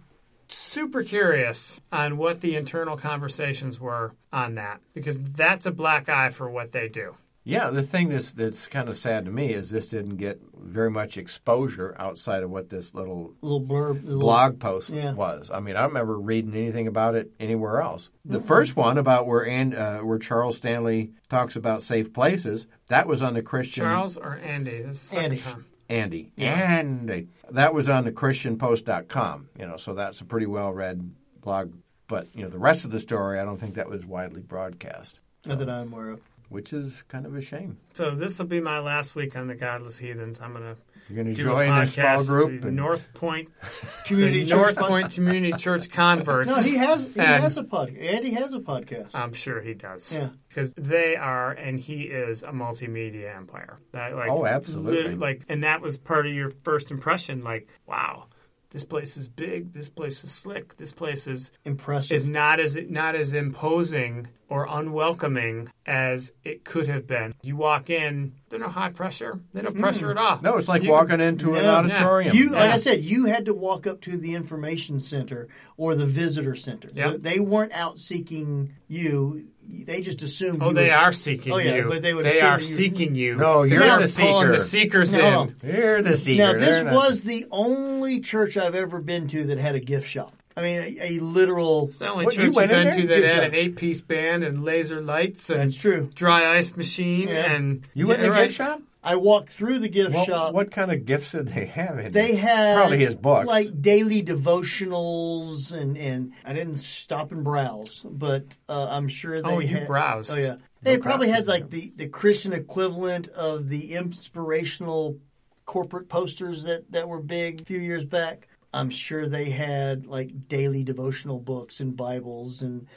super curious on what the internal conversations were on that because that's a black eye for what they do. Yeah, the thing that's that's kind of sad to me is this didn't get very much exposure outside of what this little little blurb, little, blog post Yeah. was. I mean, I don't remember reading anything about it anywhere else. The first one about where and uh, where Charles Stanley talks about safe places that was on the Christian Charles or Andy? This is Andy. time. Andy Andy that was on the ChristianPost.com. You know, so that's a pretty well read blog. But you know, the rest of the story, I don't think that was widely broadcast, Not that I'm aware of. which is kind of a shame. So this will be my last week on the Godless Heathens. I'm going to You're going to do a join this small group. the and- North Point, *laughs* Community the church. North Point Community Church converts. No, he has he And- has a podcast. Andy has a podcast. I'm sure he does. Yeah. Because they are, and he is a multimedia empire. That, like, Oh, absolutely. Like, and that was part of your first impression. Like, wow, this place is big. This place is slick. This place is Impressive. is not as not as imposing or unwelcoming as it could have been. You walk in, there's no high pressure. There's no pressure mm. at all. No, it's like You- walking into an Yeah. auditorium. You, like Yeah. I said, you had to walk up to the information center or the visitor center. Yeah. They weren't out seeking you. They just assume. Oh, you they were- are seeking Oh, yeah, you. but they would they assume are you- seeking you. No, you're They're the pulling the seeker. seekers No. in. You're the seeker. Now, this They're not- was the only church I've ever been to that had a gift shop. I mean, a, a literal. It's the only What, you church you've went been to that Gift had shop. an eight-piece band and laser lights and That's true. dry ice machine Yeah. and You went in the right. gift shop? I walked through the gift shop. what kind of gifts did they have in They there? had Probably his books. like daily devotionals, and and I didn't stop and browse, but uh, I'm sure they. Oh, you had, browsed. Oh yeah, they No probably had like the the Christian equivalent of the inspirational corporate posters that that were big a few years back. I'm sure they had like daily devotional books and Bibles and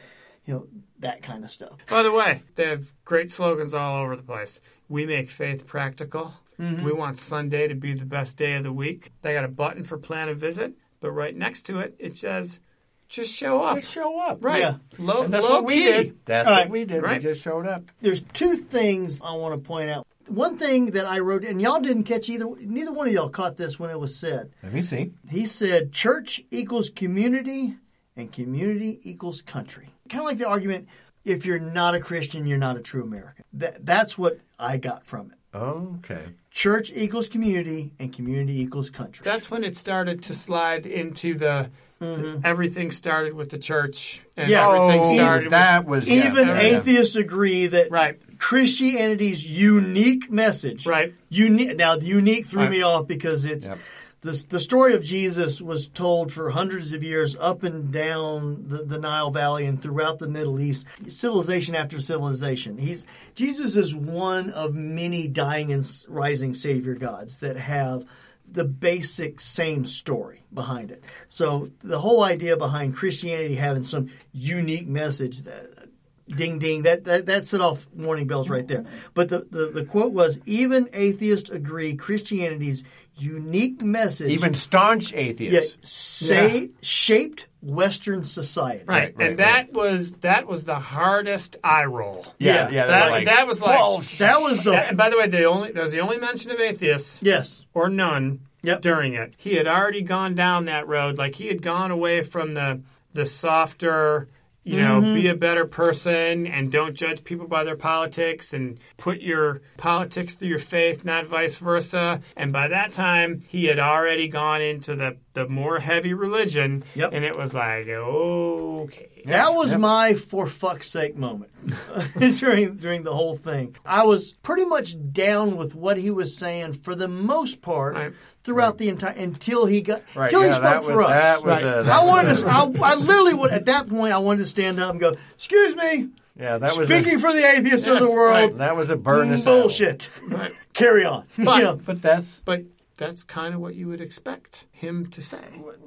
you know that kind of stuff. By the way, they have great slogans all over the place. We make faith practical. Mm-hmm. We want Sunday to be the best day of the week. They got a button for plan a visit, but right next to it, it says, "Just show up." Just show up. Right. Yeah. Low, that's low what we key. did. That's All what we did. Right. We just showed up. there's two things I want to point out. One thing that I wrote, and y'all didn't catch either. Neither one of y'all caught this when it was said. Let me see. He said, "Church equals community, and community equals country." Kind of like the argument: if you're not a Christian, you're not a true American. That, that's what I got from it. Okay. Church equals community, and community equals country. That's when it started to slide into the. Mm-hmm. Everything started with the church, and Yeah. everything oh, started. that was Even yeah. atheists agree that Right. Christianity's unique message, Right. Unique. Now, the unique threw Right. me off because it's Yep. The the story of Jesus was told for hundreds of years up and down the, the Nile Valley and throughout the Middle East, civilization after civilization. He's Jesus is one of many dying and rising Savior gods that have the basic same story behind it. So the whole idea behind Christianity having some unique message that ding ding that, that that set off warning bells right there but the, the, the quote was even atheists agree christianity's unique message Even staunch yeah, atheists. say, shaped western society Right, right, and that was that was the hardest eye roll. Yeah, Yeah. yeah. That, like, that was like bullshit. that was the That- and by the way, the only there was the only mention of atheists yes or none Yep. during it. He had already gone down that road. Like he had gone away from the the softer, you know, Mm-hmm. be a better person and don't judge people by their politics and put your politics through your faith, not vice versa. And by that time, he had already gone into the the more heavy religion. Yep. And it was like, okay. That was Yep. my for fuck's sake moment *laughs* during during the whole thing. I was pretty much down with what he was saying for the most part Right. Throughout the entire until he got Right, until he spoke that for was- us. that was Right. a- that I was wanted a- to. I, I literally would at that point. I wanted to stand up and go, "Excuse me." Yeah, that was Speaking a, for the atheists of the world, right. that was a burn us out. bullshit. Right. *laughs* Carry on. But- you know, But that's But that's kind of what you would expect him to say.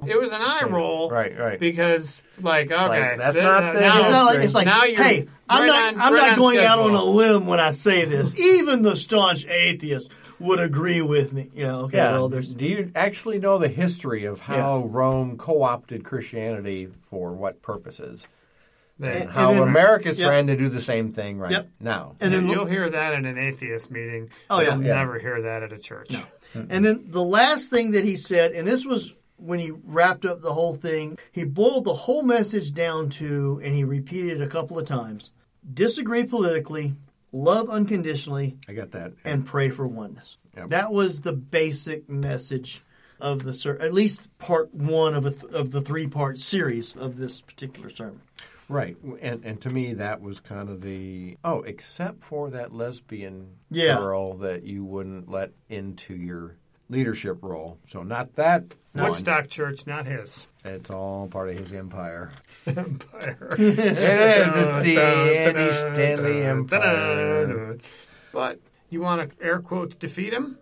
It was an eye roll, Right, right. Because, like, okay, that's th- not the- now, It's not like it's like, now you're hey, I'm right not, on- I'm right not on going out on a limb when I say this. Even the staunch atheist would agree with me. You know, okay, yeah. well, there's Do you actually know the history of how Rome co-opted Christianity for what purposes? They- And- How then- America's Yep. trying to do the same thing right Yep. now. And then you'll hear that at an atheist meeting. Oh, yeah. You'll Yeah. never hear that at a church. And then the last thing that he said, and this was when he wrapped up the whole thing, he boiled the whole message down to, and he repeated it a couple of times disagree politically, love unconditionally, I got that. and pray for oneness. Yep. That was the basic message of the ser- at least part one of a th- of the three part series of this particular sermon. Right, and and to me that was kind of the oh, except for that lesbian Yeah. girl that you wouldn't let into your leadership role. So not that one. Woodstock Church, not his. It's all part of his empire. *laughs* Empire. It is the C. Andy Stanley Empire. But you want to air quotes defeat him?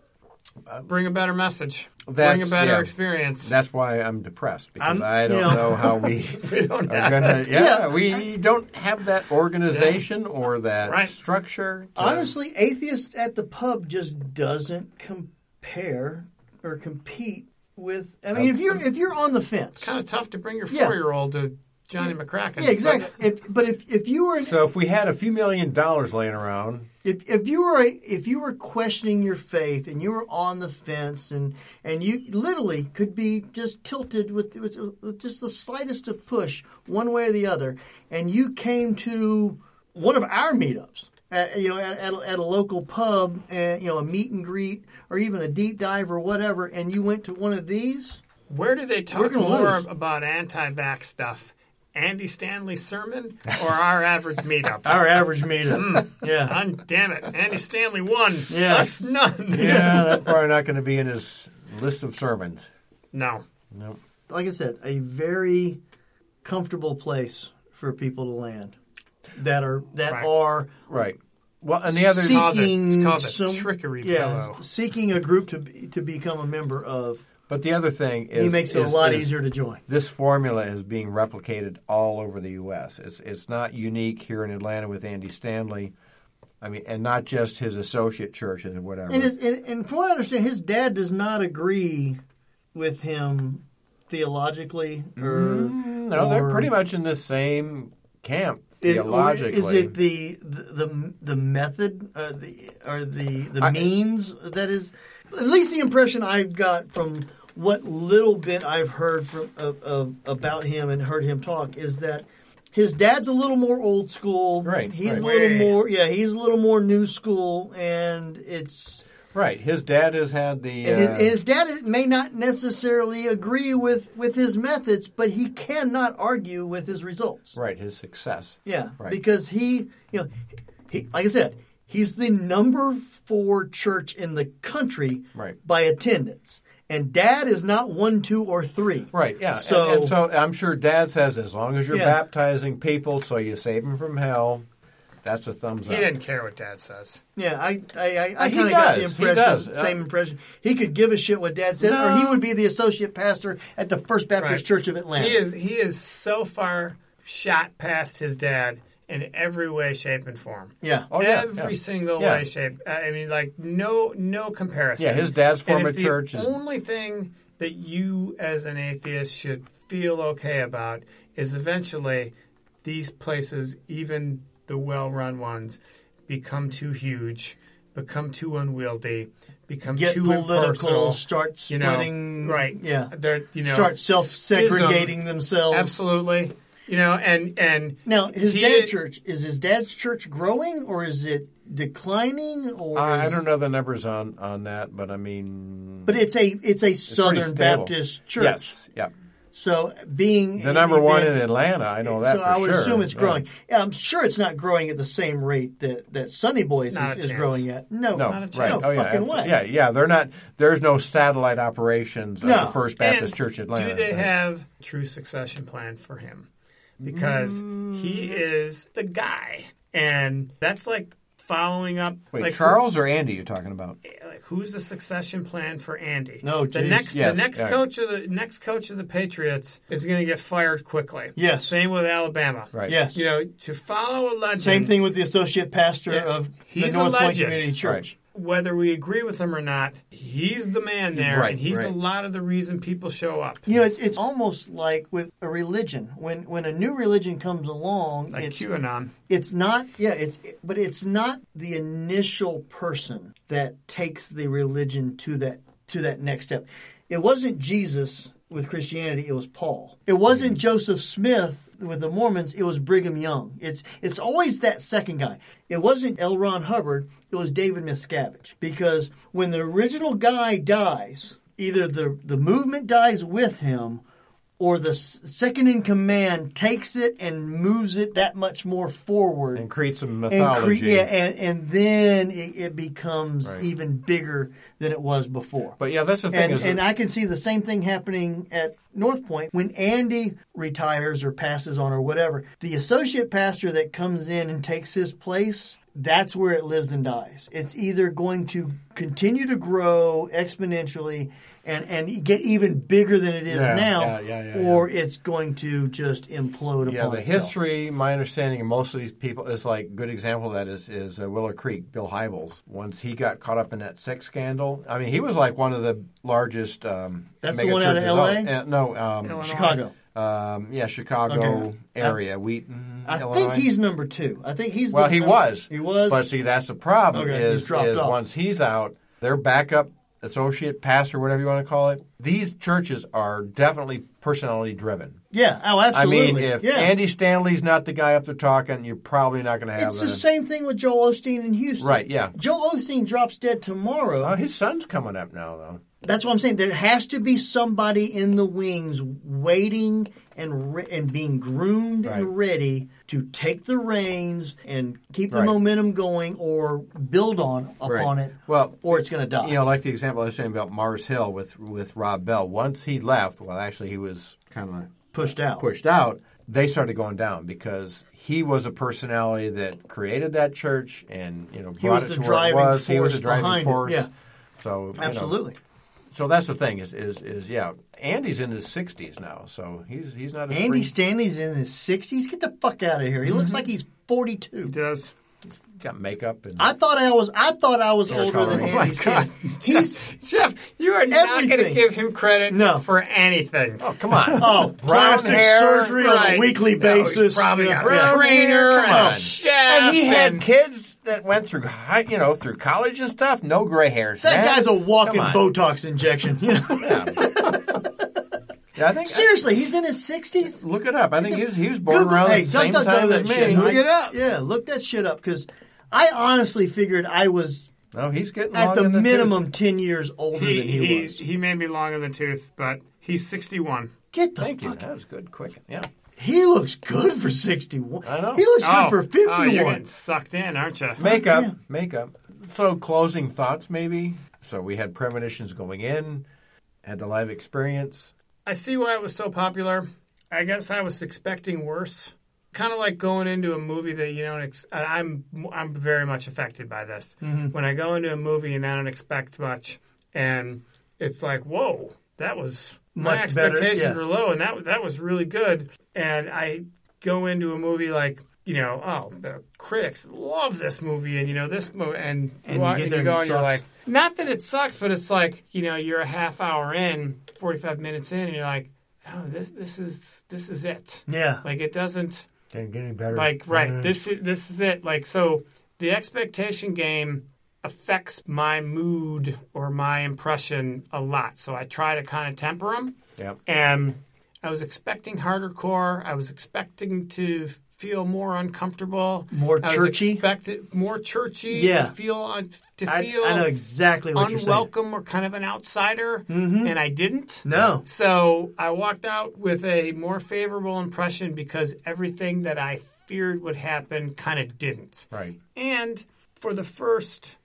Uh, Bring a better message. Bring a That's- better yeah. experience. That's why I'm depressed because I'm- I don't you know- know how *laughs* we we don't are gonna. Yeah, Yeah. we don't have that organization or that Right. structure. Honestly, atheist at the pub just doesn't compare or compete with. I mean, if you're if you're on the fence, kind of tough to bring your Yeah. four year old to Johnny McCracken. yeah, exactly. If, but if if you were So if we had a few million dollars laying around, if if you were if you were questioning your faith and you were on the fence and and you literally could be just tilted with, with, with just the slightest of push one way or the other, and you came to one of our meetups. At, you know, at, at, a, at a local pub, and you know, a meet and greet, or even a deep dive, or whatever, and you went to one of these. Where do they talk more lose. about anti vax stuff? Andy Stanley's sermon or our average meetup? *laughs* Our average meetup, hmm. *laughs* yeah. I'm damn it. Andy Stanley won. Yeah. Us none. yeah, that's probably not going to be in his list of sermons. No. No. like I said, a very comfortable place for people to land that are that Right. are Right. Well, and the other See- called it's seeking called the some trickery yeah, pillow. seeking a group to be, to become a member of. But the other thing is, he makes it is- a lot is easier to join. This formula is being replicated all over the U.S. It's it's not unique here in Atlanta with Andy Stanley. I mean, and not just his associate churches and whatever. And, his, and, and from what I understand, his dad does not agree with him theologically or mm, no, they're pretty much in the same camp Is, or theologically. is it the the the, the method uh, the or the the I- means that is at least the impression I've got from what little bit I've heard from of, of, about him and heard him talk is that his dad's a little more old school. Right, He's right. a little more yeah. He's a little more new school, and it's right? His dad has had the. uh, his dad may not necessarily agree with with his methods, but he cannot argue with his results. right, his success. Yeah, Right. because he, you know, he like I said, he's the number four church in the country Right. by attendance, and Dad is not one, two, or three. Right, yeah. So- and, and so I'm sure Dad says as long as you're Yeah. baptizing people so you save them from hell, that's a thumbs up. He didn't care what dad says. Yeah, I, I, I, I kind of got the does. He impression, does. same Uh, impression. He could give a shit what Dad said, or he would be the associate pastor at the First Baptist Right. Church of Atlanta. He is he is so far shot past his dad in every way, shape, and form. Yeah. Oh, every yeah. single Yeah. way, shape. I mean, like no no comparison. Yeah, his dad's And former if the church is- only thing that you as an atheist should feel okay about is eventually these places, even the well-run ones, become too huge, become too unwieldy, become Get too political, impersonal. start you know, right? Yeah, they're you know start self-segregating themselves. Absolutely. You know, and and Now, his dad's church is his dad's church growing or is it declining? Or I I don't know the numbers on, on that, but I mean, But it's a it's a pretty Southern. Baptist church. Yes, yeah. So being The number one in Atlanta, I know that so for I would sure. assume it's growing. Yeah, I'm sure it's not growing at the same rate that that Sunny Boys Not is, is growing at. No, No, Not a right? no oh, yeah, fucking abso- way. Yeah, yeah. They're not. There's no satellite operations of No. the First Baptist And Church Atlanta. Do they right? have true succession plan for him? Because he mm. is the guy, and that's like following up. Wait, like, Charles or Andy? You're talking about? Eh, like who's the succession plan for Andy? No, the next Yes, the next yeah. coach of the next coach of the Patriots is going to get fired quickly. Yes. same with Alabama. Right. Yes. You know, to follow a legend. Same thing with the associate pastor Yeah. of the North Point. Community Church. Whether we agree with him or not, he's the man there, Right, and he's a lot of the reason people show up. You know, it's, it's almost like with a religion. When when a new religion comes along, Like it's, QAnon. it's not yeah, it's but it's not the initial person that takes the religion to that to that next step. It wasn't Jesus with Christianity, it was Paul. It wasn't mm-hmm. Joseph Smith with the Mormons, it was Brigham Young. It's it's always that second guy. It wasn't L. Ron Hubbard, it was David Miscavige. Because when the original guy dies, either the, the movement dies with him or the second in command takes it and moves it that much more forward and create some and mythology. cre- yeah, and, and then it, it becomes Right. even bigger than it was before. But yeah, that's the thing and, and I can see the same thing happening at North Point when Andy retires or passes on or whatever. The associate pastor that comes in and takes his place, that's where it lives and dies. It's either going to continue to grow exponentially and, and get even bigger than it is Yeah, now, yeah, yeah, yeah, or it's going to just implode Yeah, upon the itself. history, my understanding of most of these people is like good example of that is is uh, Willow Creek, Bill Hybels. Once he got caught up in that sex scandal, I mean, he was like one of the largest. Um, That's the one out of LA? Uh, no, um, Chicago. um, yeah, Chicago Okay. area, Wheaton, I Illinois. think he's number two. I think he's. well, the he number- was. He was. But see, that's the problem Okay, is he's is off. once he's out, their backup associate pastor, whatever you want to call it. These churches are definitely personality driven. yeah. Oh, absolutely. I mean, if yeah. Andy Stanley's not the guy up there talking, you're probably not going to have It's the same thing with Joel Osteen in Houston. Right, yeah. Joel Osteen drops dead tomorrow. Oh, his son's coming up now, though. That's what I'm saying. There has to be somebody in the wings waiting and re- and being groomed Right. and ready to take the reins and keep the Right. momentum going or build on upon it. Well, or it's going to die. You know, like the example I was saying about Mars Hill with with Rob Bell. Once he left, well, actually, he was kind of pushed out. pushed out. They started going down because he was a personality that created that church and you know brought it to where it was. He was force a driving force. yeah. So you know, Absolutely. So that's the thing is is is yeah. Andy's in his sixties now, so he's he's not. Andy free- Stanley's in his 60s. Get the fuck out of here. He Mm-hmm. looks like he's 42. He does. Got makeup and I thought I was. I thought I was older than coloring. Oh my Andy God. *laughs* He's Jeff, you are not going to give him credit No. for anything. oh come on *laughs* oh plastic hair, surgery on a weekly No, basis. probably Yeah, yeah. brown Trainer Come and on. chef And he had and- kids that went through high, you know, through college and stuff. No gray hairs. That man. guy's a walking Botox injection. You know? Yeah. *laughs* Yeah, I think Seriously, he's in his 60s. Look it up. I think he was he was born Google, around hey, the same duck, duck, time as me. Look I- it up. Yeah, look that shit up because I honestly figured I was No, he's getting at the the minimum 10 years older He, than he, he, was. he may be long in the tooth, but he's 61. Get the Thank you. fuck That was good. Quick. Yeah. He looks good for 61. I know. He looks good oh, for Oh, 51. you're getting sucked in, aren't you? Makeup. yeah. Makeup. So closing thoughts, maybe. So we had premonitions going in, had the live experience. I see why it was so popular. I guess I was expecting worse. Kind of like going into a movie that you don't. Ex- I'm I'm very much affected by this. Mm-hmm. When I go into a movie and I don't expect much, and it's like, whoa, that was my Much better, expectations yeah. were low, and that that was really good. And I go into a movie like. You know, oh, the critics love this movie, and you know this movie, and, And you, you walk- get and you and go, it and you're like, not that it sucks, but it's like you know you're a half hour in, forty five minutes in, and you're like, oh, this this is this is it. Yeah. Like it doesn't Can't get any better. like right. Mm. This is- this is it. Like so, the expectation game affects my mood or my impression a lot. So I try to kind of temper them. Yep. And I was expecting harder core. I was expecting to feel more uncomfortable, More churchy? expected more churchy. Yeah. to feel un- to I, feel I know exactly what you're saying. unwelcome or kind of an outsider, mm-hmm. and I didn't. No. So I walked out with a more favorable impression because everything that I feared would happen kind of didn't. Right. And for the first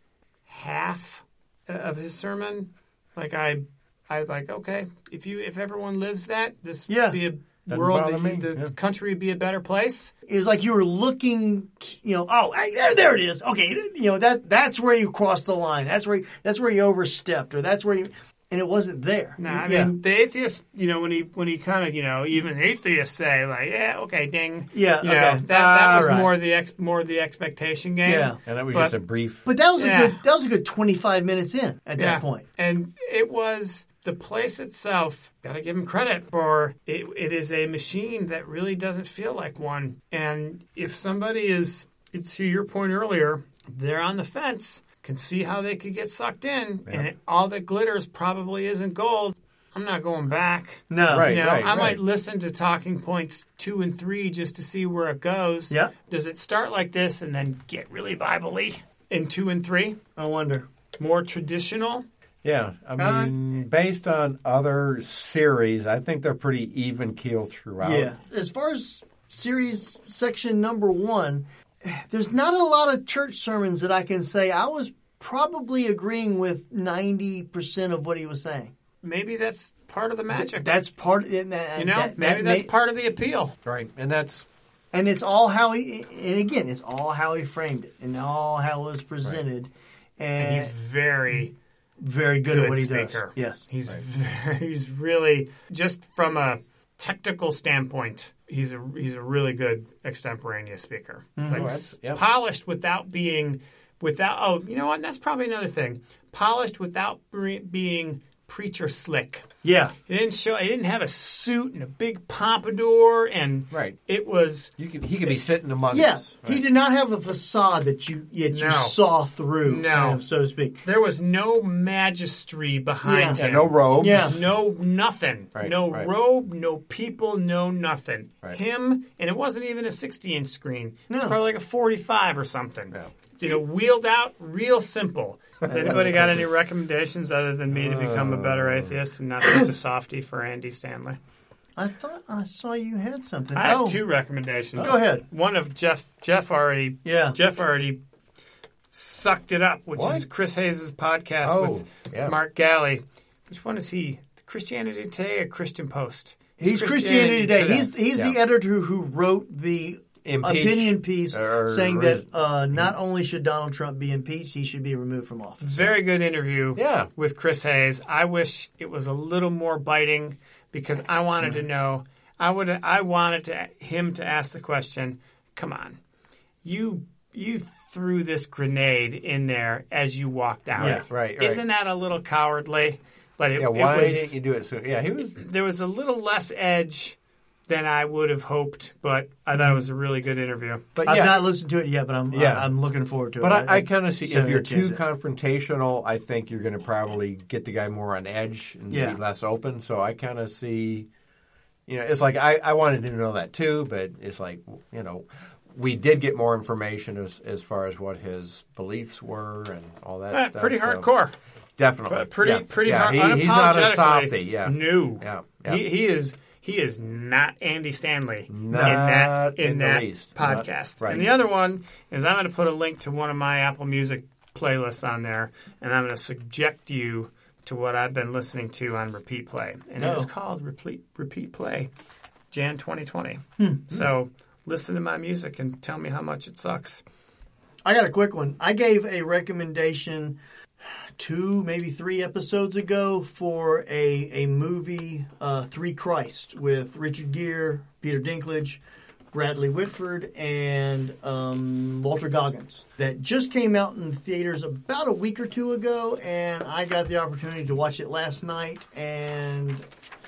half uh, of his sermon, like I, I was like, okay, if you if everyone lives that, this Yeah. would be a Doesn't world, the, the yeah. country would be a better place. It's like you were looking, you know, oh, hey, there, there it is. Okay, you know that that's where you crossed the line. That's where that's where you overstepped, or that's where you. and it wasn't there. No, I yeah. mean the atheist. You know, when he when he kind of you know even atheists say like, yeah, okay, ding. Yeah, you know, that that All was right. more the ex, more the expectation game. Yeah. And that was But- just a brief. but that was Yeah. a good that was a good twenty five minutes in at Yeah. that. And it was the place itself. Got to give him credit for it. It is a machine that really doesn't feel like one. And if somebody is, it's to your point earlier, they're on the fence, can see how they could get sucked in, and it, all that glitters probably isn't gold. I'm not going back. No, Right. You know, I right. might listen to talking points two and three just to see where it goes. Yeah. Does it start like this and then get really Bible-y in two and three? I wonder. More traditional? Yeah, I Uh, mean, based on other series, I think they're pretty even keel throughout. Yeah. As far as series section number one, there's not a lot of church sermons that I can say I was probably agreeing with ninety percent of what he was saying. Maybe that's part of the magic. That's part. Of, you know, maybe that's part of the appeal. right. And that's And it's all how he. And again, it's all how he framed it, and all how it was presented, And and, he's very very good, good at what he speaker. does. Yes. He's *laughs* very, he's really just from a technical standpoint, he's a he's a really good extemporaneous speaker. Mm-hmm. Like Oh, yep. polished without being without oh, you know what? That's probably another thing. Polished without being preacher slick. Yeah. He didn't show. He didn't have a suit and a big pompadour, and Right. it was you could he could be sitting among Yeah, us. he did not have a facade that you that you saw through, No. kind of, so to speak. there was no magistry behind Yeah. him. Yeah, no robe. Yeah. No nothing. Right, no right. robe, no people, no nothing. Right. Him, and it wasn't even a 60 inch screen. It's No. probably like a 45 or something. Yeah. You know, wheeled out, real simple. Has anybody got any recommendations other than me to become a better atheist and not such a softie for Andy Stanley? I thought I saw you had something. I have oh. two recommendations. Go ahead. One of Jeff. Jeff already. Yeah. Jeff already sucked it up, which is Chris Hayes' podcast Oh, with yeah. Mark Galli. Which one is he? Christianity Today or Christian Post? He's Christianity Today. He's he's the editor who wrote the Impeach. opinion piece Or- saying or that is- uh, not only should Donald Trump be impeached, he should be removed from office. very good interview. Yeah. with Chris Hayes. I wish it was a little more biting because I wanted to know. I would. I wanted to him to ask the question. Come on, you you threw this grenade in there as you walked out. Yeah, right, right. Isn't that a little cowardly? But it, Yeah, it was, didn't you do it soon? Yeah, he was. there was a little less edge than I would have hoped, but I thought it was a really good interview. But I've not listened to it yet, but I'm Yeah. I, am looking forward to it. But I, I kind of see if you're too it. confrontational, I think you're going to probably get the guy more on edge and Yeah. be less open. So I kind of see, you know, it's like I, I wanted to know that too, but it's like you know, we did get more information as as far as what his beliefs were and all that Eh, stuff. pretty so hardcore. definitely, But pretty yeah. pretty yeah, hard. He, he's not a unapologetically, softy. Yeah, No. Yeah, yeah. He, he is he is not Andy Stanley in that in, in that least. Podcast. right. And the other one is I'm going to put a link to one of my Apple Music playlists on there, and I'm going to subject you to what I've been listening to on repeat play, and No. it is called Repeat Repeat Play, Jan 2020. Hmm. So listen to my music and tell me how much it sucks. I got a quick one. I gave a recommendation two, maybe three episodes ago for a a movie, uh, Three Christs, with Richard Gere, Peter Dinklage, Bradley Whitford, and um, Walter Goggins. That just came out in theaters about a week or two ago, and I got the opportunity to watch it last night. And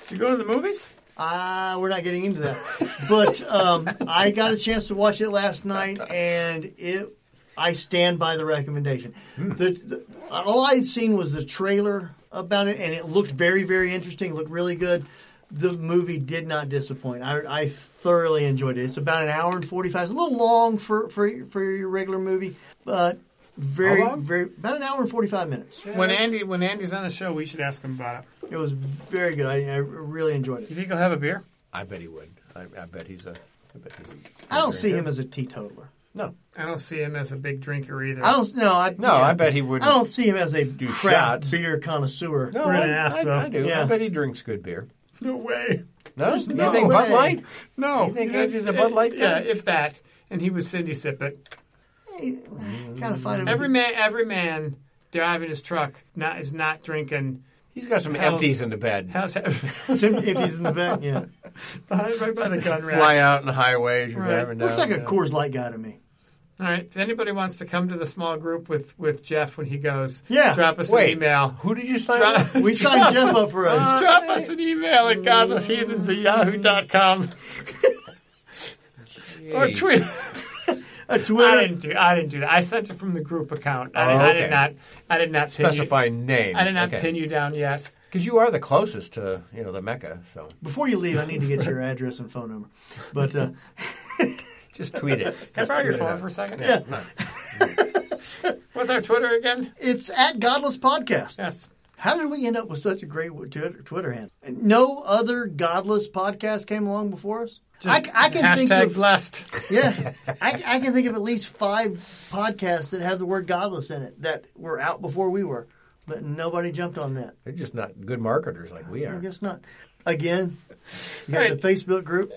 Did you go to the movies? uh, we're not getting into that. But um, I got a chance to watch it last night, and it. I stand by the recommendation. Hmm. The, the, all I had seen was the trailer about it, and it looked very, very interesting. It looked really good. The movie did not disappoint. I, I thoroughly enjoyed it. It's about an hour and forty five. It's a little long for for for your regular movie, but very, very about an hour and forty five minutes. When Andy when Andy's on the show, we should ask him about it. It was very good. I, I really enjoyed it. You it. think he'll have a beer? I bet he would. I, I bet he's a. I bet he's a I don't see him as a teetotaler. No. I don't see him as a big drinker either. I don't. No, I, No, yeah. I bet he wouldn't. I don't see him as a craft shots. beer connoisseur. No, I, ask, I. I do. Yeah. I bet he drinks good beer. No way. No, There's you no think Bud. Light? No. You think Angie's a Bud Light Yeah, if that. And he was Cindy sip it. kind of find him. Every man, every man driving his truck not is not drinking, He's got some How's- empties in the bed. How's that? Tim empties in the bed. Yeah, *laughs* right right by the gun rack. Fly out in the highways. You're Right. driving looks down, like a yeah. Coors Light guy to me. All right. If anybody wants to come to the small group with, with Jeff when he goes, Yeah. drop us Wait. an email. Who did you sign Drop, up? We *laughs* signed Jeff up for a. drop us an email at godlessheathens at yahoo.com or Jeez. tweet. *laughs* a I Twitter. didn't do. I didn't do that. I sent it from the group account. I, Oh, did, I did not. I did not pin Specify you. names. I did not pin you down yet. Because you are the closest to, you know, the Mecca. So Before you leave, I need to get your address and phone number. But uh, *laughs* just tweet it. *laughs* Can I borrow your tweet phone for a second? yeah, What's our Twitter again? it's at Godless Podcast. Yes. How did we end up with such a great Twitter, Twitter handle? No other Godless podcast came along before us. I, I can Hashtag think of blessed. *laughs* yeah, I, I can think of at least five podcasts that have the word godless in it that were out before we were, but nobody jumped on that. They're just not good marketers like we are. I guess not. Again, you got Right. the Facebook group.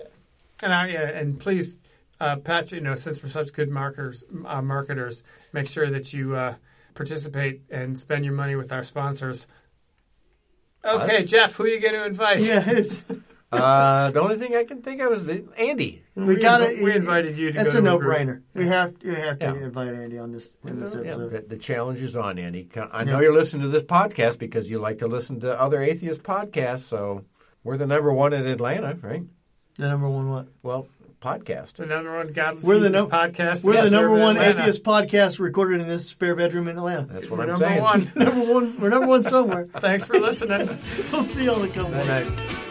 And I, yeah, and please, uh, Pat, you know, since we're such good marketers, uh, marketers, make sure that you uh, participate and spend your money with our sponsors. Okay, Us? Jeff, who are you going to invite? Yeah, *laughs* Uh, the only thing I can think of is Andy. we We got inv- we invited you to That's go a a no-brainer. We have we have to Yeah. invite Andy on this in this Yeah, episode. the, the challenge is on, Andy. I know Yeah. you're listening to this podcast because you like to listen to other atheist podcasts. So we're the number one in Atlanta, right? The number one what? Well, podcast. The number one Godless We're the Heathens num- podcast. We're the number one Atlanta. atheist podcast recorded in this spare bedroom in Atlanta. That's what We're I'm number saying. one. *laughs* number one. We're number one somewhere. *laughs* Thanks for listening. *laughs* We'll see y'all in a couple. Night,